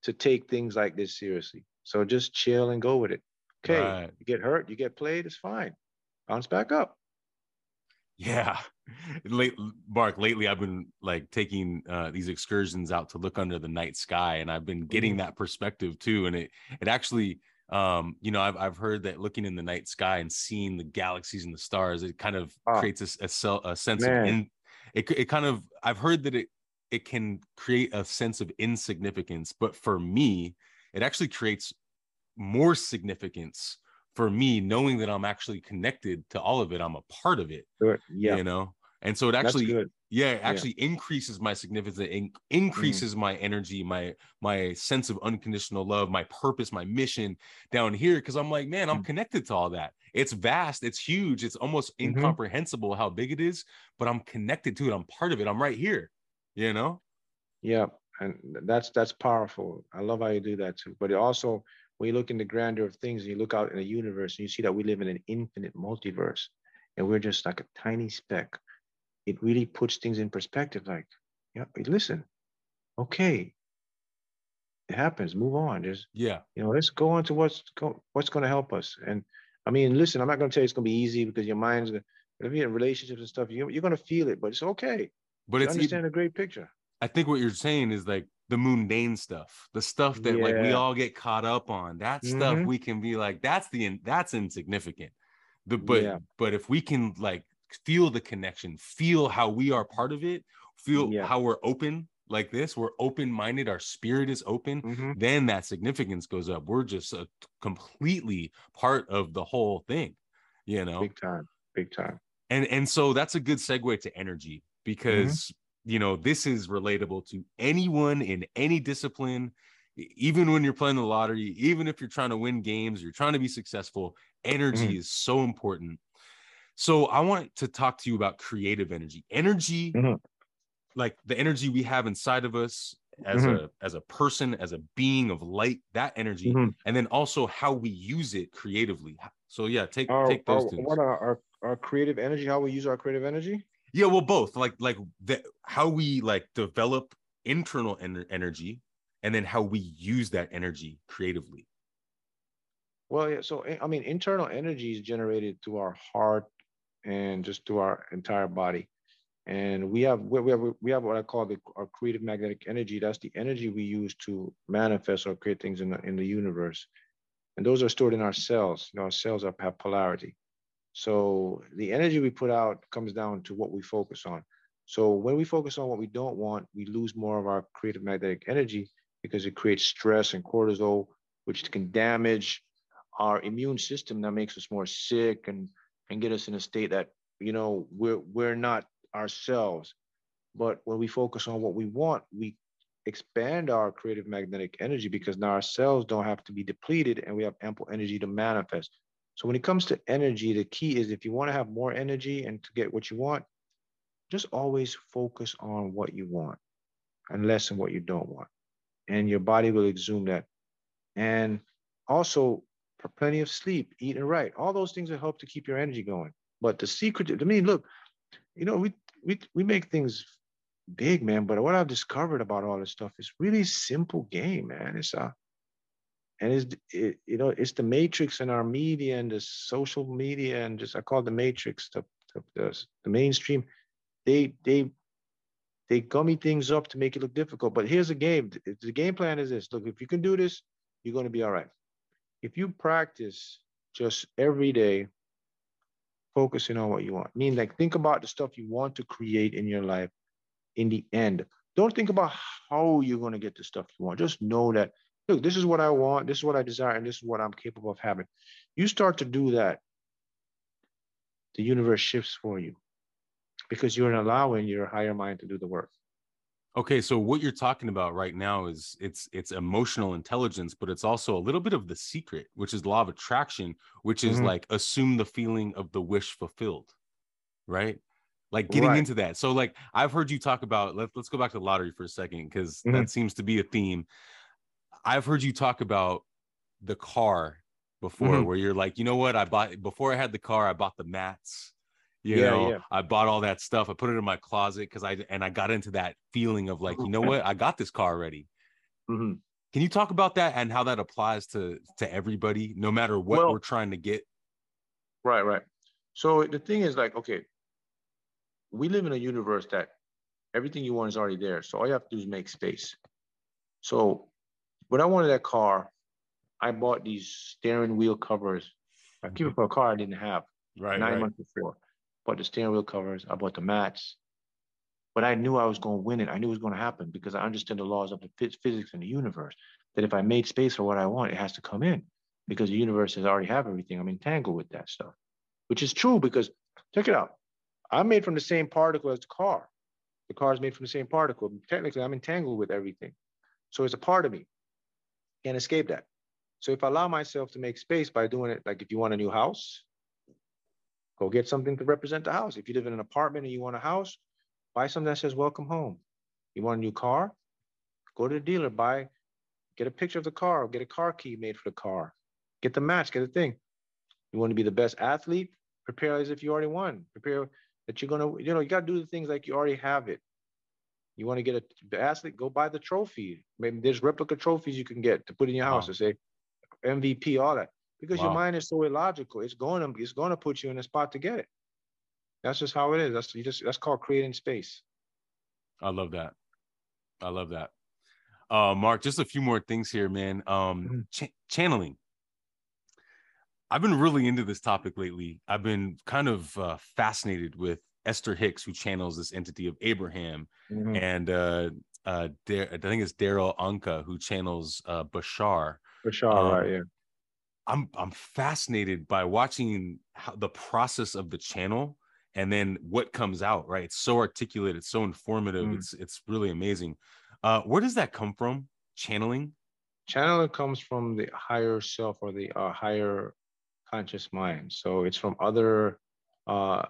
S2: to take things like this seriously. So just chill and go with it. Okay, right. you get hurt, you get played, it's fine. Bounce back up.
S1: Yeah. [LAUGHS] Late Mark, lately I've been like taking uh, these excursions out to look under the night sky and I've been getting that perspective too. And it it actually um, you know, I've I've heard that looking in the night sky and seeing the galaxies and the stars, it kind of oh, creates a, a, a sense man. of in, it, it kind of I've heard that it it can create a sense of insignificance but for me it actually creates more significance for me knowing that i'm actually connected to all of it i'm a part of it
S2: sure. yeah
S1: you know and so it actually yeah it actually yeah. increases my significance it mm. increases mm. my energy my my sense of unconditional love my purpose my mission down here because i'm like man i'm mm. connected to all that it's vast it's huge it's almost mm-hmm. incomprehensible how big it is but i'm connected to it i'm part of it i'm right here you know
S2: yeah and that's that's powerful i love how you do that too but it also when you look in the grandeur of things and you look out in the universe and you see that we live in an infinite multiverse and we're just like a tiny speck it really puts things in perspective like yeah listen okay it happens move on just
S1: yeah
S2: you know let's go on to what's go, what's going to help us and i mean listen i'm not going to tell you it's going to be easy because your mind's if you're in relationships and stuff you, you're going to feel it but it's okay
S1: but it's
S2: understand a great picture.
S1: I think what you're saying is like the mundane stuff, the stuff that yeah. like we all get caught up on. That mm-hmm. stuff we can be like, that's the that's insignificant. The but yeah. but if we can like feel the connection, feel how we are part of it, feel
S2: Yeah.
S1: how we're open like this, we're open minded, our spirit is open,
S2: Mhm.
S1: then that significance goes up. We're just a completely part of the whole thing, you know?
S2: Big time. Big time.
S1: and and so that's a good segue to energy because you know this is relatable to anyone in any discipline even when you're playing the lottery even if you're trying to win games you're trying to be successful energy is so important so i want to talk to you about creative energy energy
S2: Mhm.
S1: like the energy we have inside of us as
S2: Mhm.
S1: a as a person as a being of light that energy
S2: Mhm.
S1: and then also how we use it creatively so yeah take
S2: Our,
S1: take those
S2: our,
S1: things
S2: what are our, our creative energy? How we use our creative energy?
S1: Yeah, well, both like like the, how we like develop internal ener- energy, and then how we use that energy creatively.
S2: Well, yeah. So, I mean, internal energy is generated through our heart and just to our entire body. And we have we have we have what I call the our creative magnetic energy. That's the energy we use to manifest or create things in the in the universe. And those are stored in our cells. You know, our cells are, have polarity. So the energy we put out comes down to what we focus on. So when we focus on what we don't want, we lose more of our creative magnetic energy because it creates stress and cortisol, which can damage our immune system that makes us more sick and and get us in a state that you know we're we're not ourselves. But when we focus on what we want we expand our creative magnetic energy because now our cells don't have to be depleted and we have ample energy to manifest. So when it comes to energy the key is if you want to have more energy and to get what you want just always focus on what you want and less on what you don't want. And your body will exhume that. And also plenty of sleep, eating right, all those things will help to keep your energy going. But the secret, I mean, look, you know, we we we make things big, man. But what I've discovered about all this stuff is really simple game, man. It's a and it's it, you know it's the matrix in our media and the social media and just I call it the matrix the the, the, mainstream. They they they gummy things up to make it look difficult. But here's the game. The game plan is this: look, if you can do this, you're going to be all right if you practice just every day focusing on what you want mean like think about the stuff you want to create in your life in the end. Don't think about how you're going to get the stuff you want. Just know that look this is what i want this is what i desire and this is what i'm capable of having. You start to do that the universe shifts for you because you're allowing your higher mind to do the work
S1: Okay, so what you're talking about right now is it's it's emotional intelligence, but it's also a little bit of the secret, which is law of attraction, which is
S2: Mhm.
S1: like assume the feeling of the wish fulfilled, right? Like getting
S2: Right.
S1: into that. So like I've heard you talk about let, let's go back to the lottery for a second because
S2: Mhm.
S1: that seems to be a theme. I've heard you talk about the car before
S2: Mhm.
S1: where you're like, you know what? I bought before I had the car, I bought the mats. You
S2: Yeah,
S1: know,
S2: yeah.
S1: I bought all that stuff. I put it in my closet because I and I got into that feeling of like, you know what? I got this car already.
S2: Mhm.
S1: Can you talk about that and how that applies to to everybody, no matter what
S2: Well-
S1: we're trying to get?
S2: Right, right. So the thing is like, okay, we live in a universe that everything you want is already there. So all you have to do is make space. So when I wanted that car, I bought these steering wheel covers. I keep it for a car I didn't have
S1: Right,
S2: nine months before. Bought the steering wheel covers. I bought the mats. But I knew I was going to win it. I knew it was going to happen because I understand the laws of the physics in the universe. That if I made space for what I want, it has to come in because the universe has already have everything. I'm entangled with that stuff, which is true because check it out. I'm made from the same particle as the car. The car is made from the same particle. Technically, I'm entangled with everything. So it's a part of me. Can't escape that. So if I allow myself to make space by doing it, like if you want a new house, go get something to represent the house. If you live in an apartment and you want a house, buy something that says welcome home. You want a new car? Go to the dealer, buy, get a picture of the car, get a car key made for the car. Get the match, get a thing. You want to be the best athlete? Prepare as if you already won. Prepare that you're gonna, you know, you gotta do the things like you already have it. You want to get a athlete, go buy the trophy. Maybe there's replica trophies you can get to put in your house
S1: Wow.
S2: to say MVP, all that. Because your mind is so illogical, it's going to it's going to put you in a spot to get it. That's just how it is. That's you just that's called creating space.
S1: I love that. I love that. Uh, Mark, just a few more things here, man. Um,
S2: Mhm.
S1: cha- channeling. I've been really into this topic lately. I've been kind of uh, fascinated with Esther Hicks, who channels this entity of Abraham, mm-hmm. and uh, uh, I think it's Darryl Anka who channels uh, Bashar.
S2: Bashar, um, right? Yeah.
S1: I'm I'm fascinated by watching how the process of the channel and then what comes out. Right, it's so articulate, it's so informative. Mm. It's it's really amazing. Uh, where does that come from? Channeling.
S2: Channeling comes from the higher self or the uh, higher conscious mind. So it's from other uh,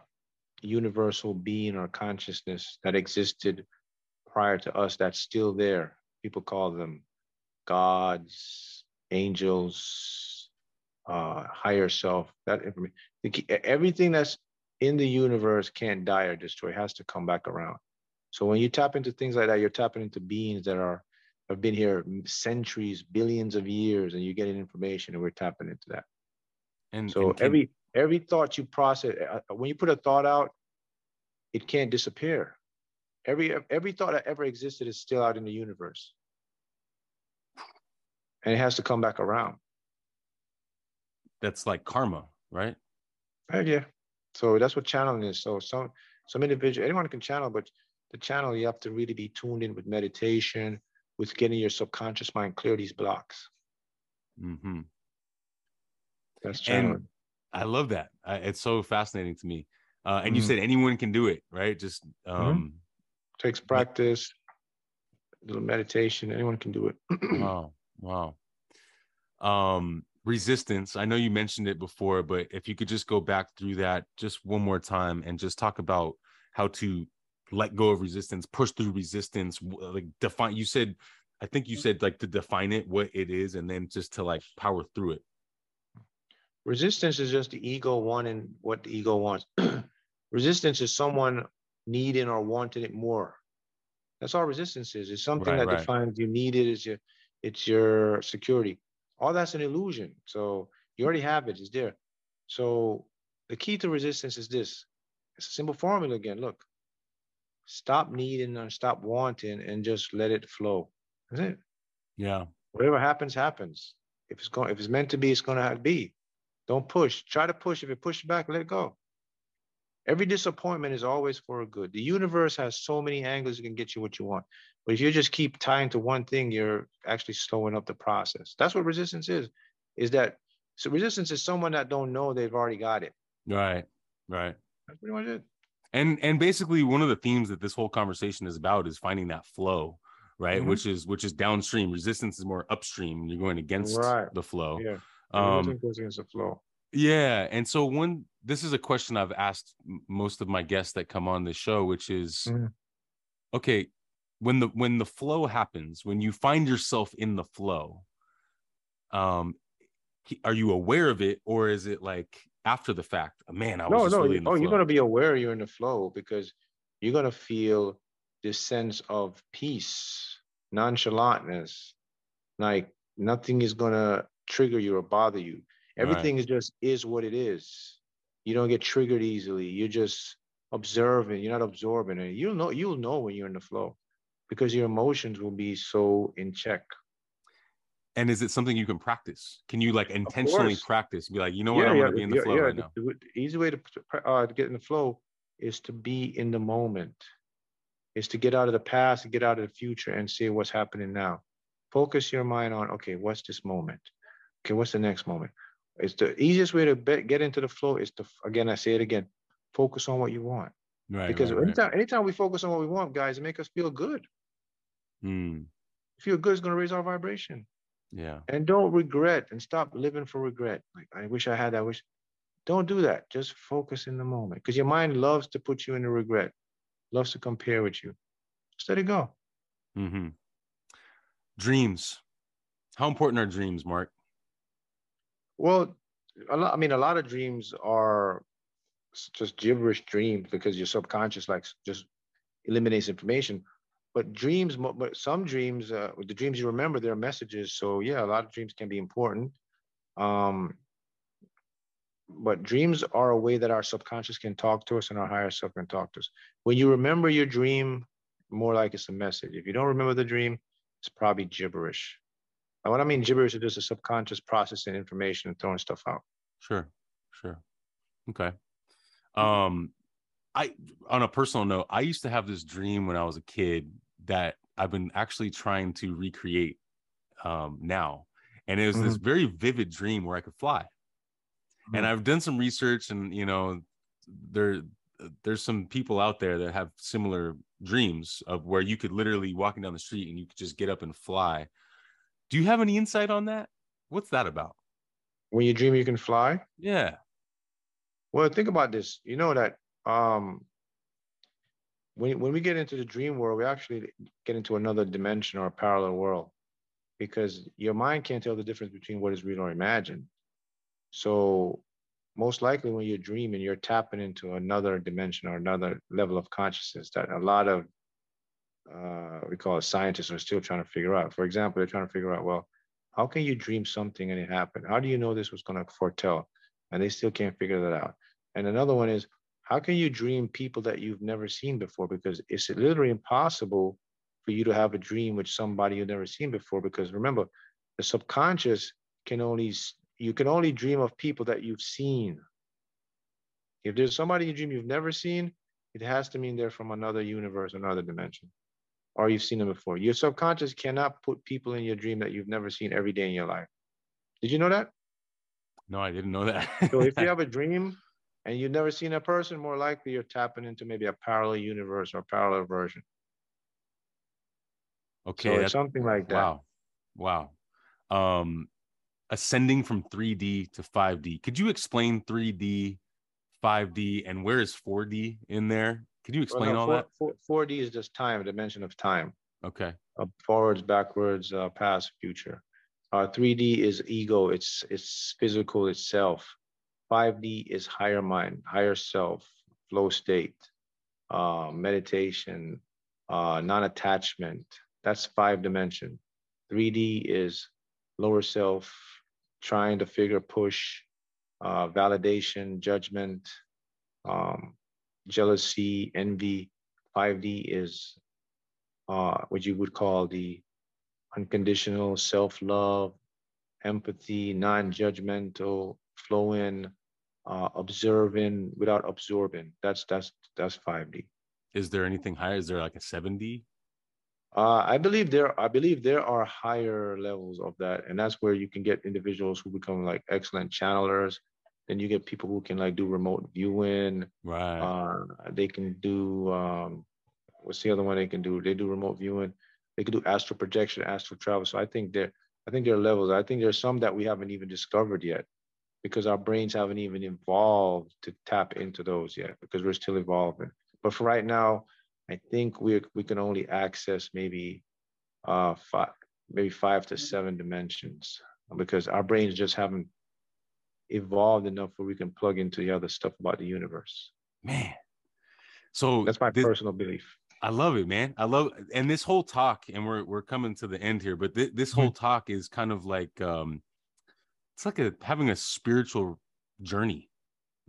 S2: universal being or consciousness that existed prior to us that's still there. People call them gods, angels, uh, higher self. That information, everything that's in the universe can't die or destroy. It has to come back around. So when you tap into things like that, you're tapping into beings that are have been here centuries, billions of years, and you're getting information, and we're tapping into that. And so and can, every every thought you process, uh, when you put a thought out, it can't disappear. Every every thought that ever existed is still out in the universe, and it has to come back around.
S1: That's like karma, right?
S2: Right, yeah. So that's what channeling is. So some some individual, anyone can channel, but the channel you have to really be tuned in with meditation, with getting your subconscious mind clear these blocks.
S1: Mm-hmm. That's channeling. And I love that. it's so fascinating to me. Uh, and mm-hmm. you said anyone can do it, right? Just mm-hmm. um, mm-hmm.
S2: takes practice, a little meditation. Anyone can do it. [CLEARS THROAT]
S1: wow, wow. Um, resistance. I know you mentioned it before, but if you could just go back through that just one more time and just talk about how to let go of resistance, push through resistance, uh, like define. You said, I think you mm. said like to define it, what it is, and then just to like power through it.
S2: Resistance is just the ego wanting what the ego wants. [CLEARS THROAT] resistance is someone needing or wanting it more. That's all resistance is. It's something right, that right. defines you need it. It's your, it's your security. All that's an illusion. So you already have it. It's there. So the key to resistance is this. It's a simple formula again. Look, stop needing and stop wanting and just let it flow. That's it.
S1: Yeah.
S2: Whatever happens, happens. If it's going, if it's meant to be, it's going to be. Don't push. Try to push. If it pushes back, let it go. Every disappointment is always for a good. The universe has so many angles it can get you what you want. But if you just keep tying to one thing, you're actually slowing up the process. That's what resistance is. Is that so resistance is someone that don't know they've already got it.
S1: Right. Right.
S2: That's pretty much it.
S1: And and basically one of the themes that this whole conversation is about is finding that flow, right? Mm-hmm. Which is which is downstream. Resistance is more upstream. You're going against right. the flow.
S2: Yeah. Um, goes against the flow.
S1: Yeah, and so one, this is a question I've asked most of my guests that come on the show, which is, mm. okay, when the when the flow happens, when you find yourself in the flow, um, are you aware of it, or is it like after the fact? Man, I was no, no. Really
S2: oh, you're gonna be aware you're in the flow because you're gonna feel this sense of peace, nonchalantness, like nothing is gonna trigger you or bother you Everything right. is just is what it is. You don't get triggered easily. You're just observing. You're not absorbing it. You'll know. You'll know when you're in the flow, because your emotions will be so in check.
S1: And is it something you can practice? Can you like intentionally practice? Be like, you know what, yeah, I want to be in the yeah, flow yeah. right now.
S2: The, the easy way to, uh, to get in the flow is to be in the moment. Is to get out of the past, and get out of the future, and see what's happening now. Focus your mind on okay, what's this moment? Okay, what's the next moment? It's the easiest way to be, get into the flow is to again, I say it again, focus on what you want. Right. Because right, anytime, right. anytime we focus on what we want, guys, it make us feel good.
S1: Mm.
S2: Feel good is going to raise our vibration.
S1: Yeah.
S2: And don't regret and stop living for regret. Like I wish I had that. I wish. Don't do that. Just focus in the moment because your mind loves to put you in a regret, loves to compare with you. Just let it go.
S1: Mm-hmm. Dreams. How important are dreams, Mark?
S2: Well, a lot, I mean, a lot of dreams are just gibberish dreams because your subconscious like just eliminates information. But dreams, but some dreams, uh, the dreams you remember, they're messages. So yeah, a lot of dreams can be important. Um, but dreams are a way that our subconscious can talk to us and our higher self can talk to us. When you remember your dream, more like it's a message. If you don't remember the dream, it's probably gibberish. And what I mean gibberish is just a subconscious processing information and throwing stuff out.
S1: Sure. Sure. Okay. Um, I on a personal note, I used to have this dream when I was a kid that I've been actually trying to recreate um now. And it was mm-hmm. this very vivid dream where I could fly. Mm-hmm. And I've done some research and you know, there there's some people out there that have similar dreams of where you could literally walking down the street and you could just get up and fly. Do you have any insight on that? What's that about?
S2: When you dream you can fly?
S1: Yeah.
S2: Well, think about this. You know that um when when we get into the dream world, we actually get into another dimension or a parallel world because your mind can't tell the difference between what is real or imagined. So most likely when you're dreaming, you're tapping into another dimension or another level of consciousness that a lot of uh, we call it scientists are still trying to figure out. For example, they're trying to figure out, well, how can you dream something and it happened? How do you know this was going to foretell? And they still can't figure that out. And another one is, how can you dream people that you've never seen before? Because it's literally impossible for you to have a dream with somebody you've never seen before. Because remember, the subconscious can only you can only dream of people that you've seen. If there's somebody you dream you've never seen, it has to mean they're from another universe, another dimension, or you've seen them before. Your subconscious cannot put people in your dream that you've never seen every day in your life. Did you know that?
S1: No, I didn't know that.
S2: so if you [LAUGHS] have a dream and you've never seen a person, more likely you're tapping into maybe a parallel universe or parallel version.
S1: Okay.
S2: So something like that.
S1: Wow. Wow. Um, ascending from 3D to 5D. Could you explain 3D, 5D, and where is 4D in there? Could you explain well, no, all 4,
S2: that? 4, d is just time, dimension of time.
S1: Okay.
S2: Uh, forwards, backwards, uh, past, future. Uh, 3D is ego. It's it's physical itself. 5D is higher mind, higher self, flow state, uh, meditation, uh, non-attachment. That's five dimension. 3D is lower self, trying to figure push, uh, validation, judgment, um, jealousy, envy. 5D is uh, what you would call the unconditional self-love, empathy, non-judgmental, flowing, uh, observing without absorbing. That's that's that's 5D.
S1: Is there anything higher? Is there like a 7D?
S2: Uh, I believe there. I believe there are higher levels of that, and that's where you can get individuals who become like excellent channelers. Then you get people who can like do remote viewing.
S1: Right.
S2: Uh, they can do. Um, what's the other one they can do? They do remote viewing. They can do astral projection, astral travel. So I think there. I think there are levels. I think there's some that we haven't even discovered yet, because our brains haven't even evolved to tap into those yet, because we're still evolving. But for right now, I think we we can only access maybe uh five maybe five to seven dimensions because our brains just haven't evolved enough where we can plug into the other stuff about the universe.
S1: Man. So
S2: that's my this, personal belief.
S1: I love it, man. I love and this whole talk, and we're we're coming to the end here, but th- this whole mm-hmm. talk is kind of like um it's like a having a spiritual journey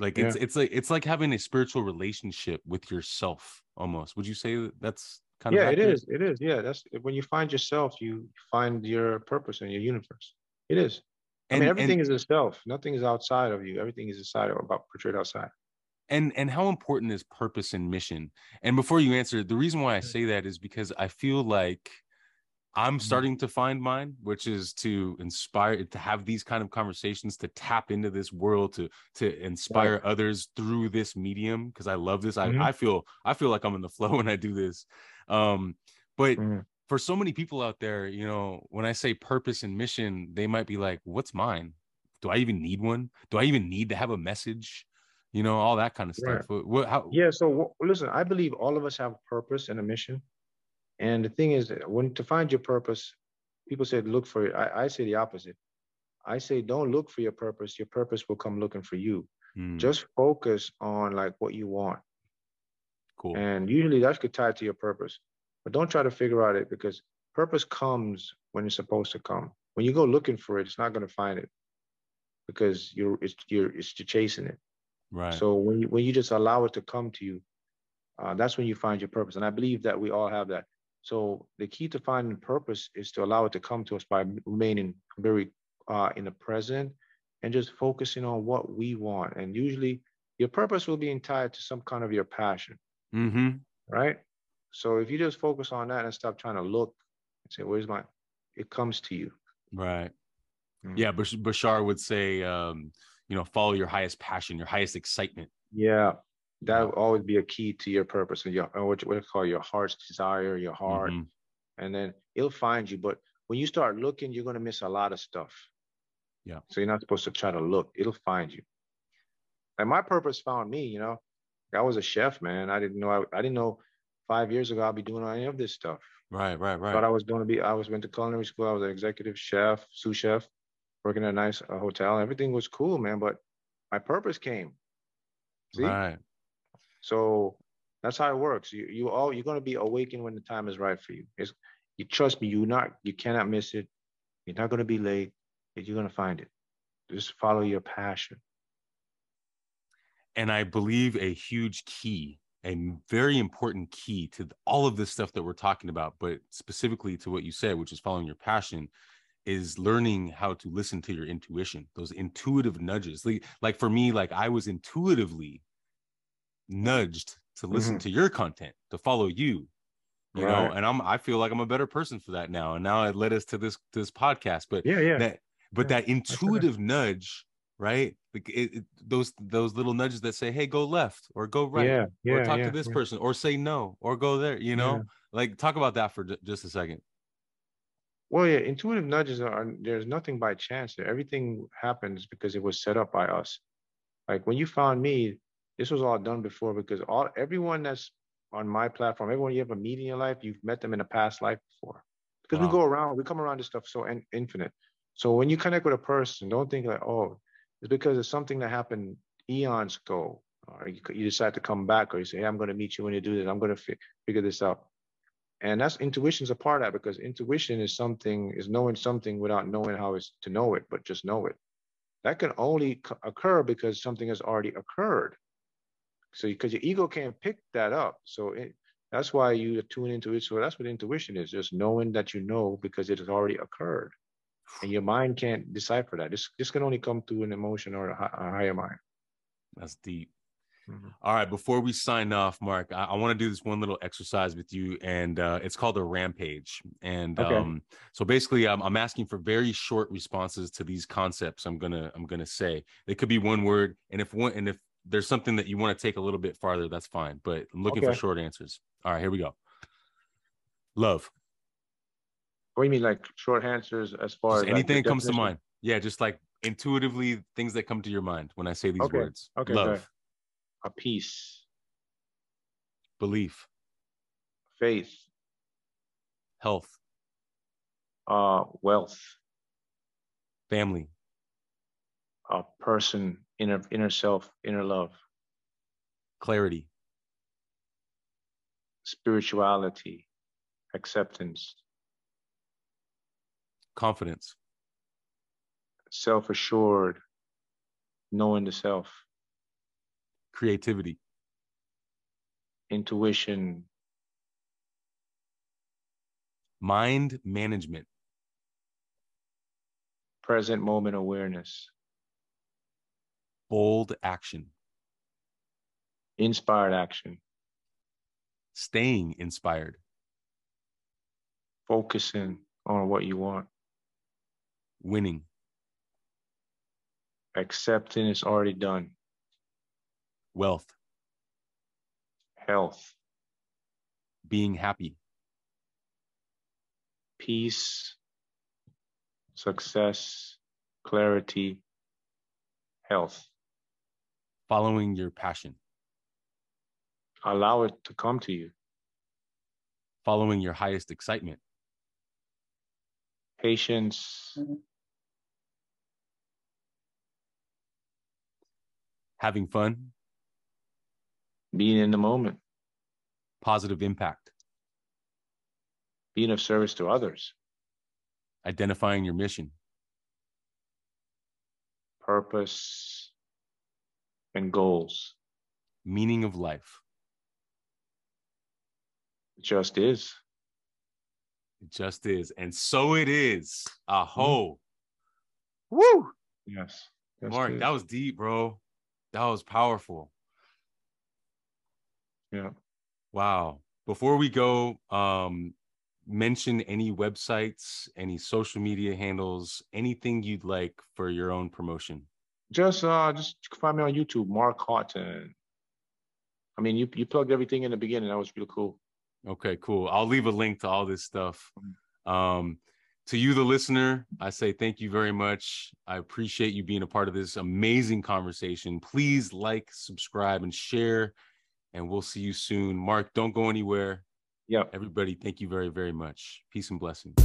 S1: like it's yeah. it's like it's like having a spiritual relationship with yourself almost. Would you say that's kind
S2: yeah,
S1: of
S2: Yeah, it is. It is. Yeah, that's when you find yourself, you find your purpose in your universe. It is. I and, mean, everything and, is a self. Nothing is outside of you. Everything is inside or about portrayed outside.
S1: And and how important is purpose and mission? And before you answer, the reason why I say that is because I feel like I'm mm-hmm. starting to find mine, which is to inspire to have these kind of conversations, to tap into this world, to to inspire right. others through this medium. Because I love this. Mm-hmm. I, I feel I feel like I'm in the [LAUGHS] flow when I do this. Um, but mm-hmm. For so many people out there, you know, when I say purpose and mission, they might be like, "What's mine? Do I even need one? Do I even need to have a message?" You know, all that kind of stuff. Right. What, how-
S2: yeah. So listen, I believe all of us have a purpose and a mission and the thing is, when to find your purpose, people said look for it. I, I say the opposite. I say don't look for your purpose. Your purpose will come looking for you. Mm. Just focus on like what you want.
S1: Cool.
S2: And usually that's good tied to your purpose. But don't try to figure out it because purpose comes when it's supposed to come. When you go looking for it, it's not going to find it because you're it's you're it's you're chasing it.
S1: Right.
S2: So when you when you just allow it to come to you, uh, that's when you find your purpose. And I believe that we all have that. So the key to finding purpose is to allow it to come to us by remaining very uh, in the present and just focusing on what we want. And usually your purpose will be tied to some kind of your passion.
S1: Mm-hmm.
S2: Right. So if you just focus on that and stop trying to look and say, where's my, it comes to you.
S1: Right. Mm-hmm. Yeah. Bashar would say, um, you know, follow your highest passion, your highest excitement.
S2: Yeah. That will always be a key to your purpose and your, what you call your heart's desire, your heart. Mm-hmm. And then it'll find you. But when you start looking, you're going to miss a lot of stuff.
S1: Yeah.
S2: So you're not supposed to try to look. It'll find you. And my purpose found me, you know. I was a chef, man. I didn't know I, I didn't know five years ago I'll be doing any of this stuff.
S1: Right, right, right.
S2: But I was going to be I was went to culinary school. I was an executive chef, sous chef, working at a nice uh, hotel. Everything was cool, man. But my purpose came.
S1: See? Right.
S2: So that's how it works. You you all you're gonna be awakened when the time is right for you. It's you trust me, you not you cannot miss it. You're not gonna be late. You're gonna find it. Just follow your passion.
S1: And I believe a huge key, a very important key to all of this stuff that we're talking about, but specifically to what you said, which is following your passion, is learning how to listen to your intuition, those intuitive nudges. Like, like for me, like I was intuitively nudged to listen mm-hmm. to your content, to follow you, you right. know, and I'm I feel like I'm a better person for that now. And now it led us to this this podcast. But
S2: yeah, yeah.
S1: That but yeah, that intuitive nudge right? Like it, it, those those little nudges that say hey go left or go right
S2: yeah, yeah
S1: or talk
S2: yeah,
S1: to this person or say no or go there you know? Like talk about that for just a second.
S2: Well yeah intuitive nudges are there's nothing by chance there. Everything happens because it was set up by us. Like when you found me this was all done before because all everyone that's on my platform everyone you ever meet in your life you've met them in a past life before. Because wow. we go around we come around this stuff so in, infinite. So when you connect with a person don't think like oh it's because it's something that happened eons ago, or you, you decide to come back, or you say, hey, I'm going to meet you when you do this. I'm going to fi- figure this out. And that's intuition is a part of that because intuition is something, is knowing something without knowing how it's to know it, but just know it. That can only c- occur because something has already occurred. So, because your ego can't pick that up. So, it, that's why you tune into it. So, that's what intuition is just knowing that you know because it has already occurred and your mind can't decipher that. This this can only come through an emotion or a, a higher mind.
S1: That's deep. Mm-hmm. All right, before we sign off, Mark, I, I want to do this one little exercise with you, and uh, it's called a rampage. And okay. um, so basically, I'm, I'm asking for very short responses to these concepts. I'm gonna I'm gonna say they could be one word, and if one and if there's something that you want to take a little bit farther, that's fine. But I'm looking okay. for short answers. All right, here we go. Love.
S2: What do you mean, like short answers as far
S1: just
S2: as
S1: anything like comes to mind? Yeah, just like intuitively things that come to your mind when I say these
S2: okay.
S1: words.
S2: Okay. Love. A peace.
S1: Belief.
S2: Faith.
S1: Health.
S2: Uh, wealth.
S1: Family.
S2: A person, inner inner self, inner love.
S1: Clarity.
S2: Spirituality. Acceptance
S1: confidence.
S2: Self-assured knowing the self.
S1: Creativity.
S2: Intuition.
S1: Mind management.
S2: Present moment awareness.
S1: Bold action.
S2: Inspired action.
S1: Staying inspired.
S2: Focusing on what you want
S1: winning.
S2: Accepting is already done.
S1: Wealth.
S2: Health.
S1: Being happy.
S2: Peace. Success. Clarity. Health.
S1: Following your passion.
S2: Allow it to come to you.
S1: Following your highest excitement.
S2: Patience. Mm-hmm.
S1: Having fun,
S2: being in the moment,
S1: positive impact,
S2: being of service to others,
S1: identifying your mission,
S2: purpose, and goals,
S1: meaning of life.
S2: It just is.
S1: It just is. And so it is. Aho.
S2: Mm. Woo! Yes.
S1: Mark, that was deep, bro. That was powerful.
S2: Yeah.
S1: Wow. Before we go, um, mention any websites, any social media handles, anything you'd like for your own promotion.
S2: Just uh just find me on YouTube, Mark Haughton. I mean, you you plugged everything in the beginning. That was real cool.
S1: Okay, cool. I'll leave a link to all this stuff. Mm-hmm. Um, to you, the listener, I say thank you very much. I appreciate you being a part of this amazing conversation. Please like, subscribe, and share. And we'll see you soon. Mark, don't go anywhere.
S2: Yeah.
S1: Everybody, thank you very, very much. Peace and blessings.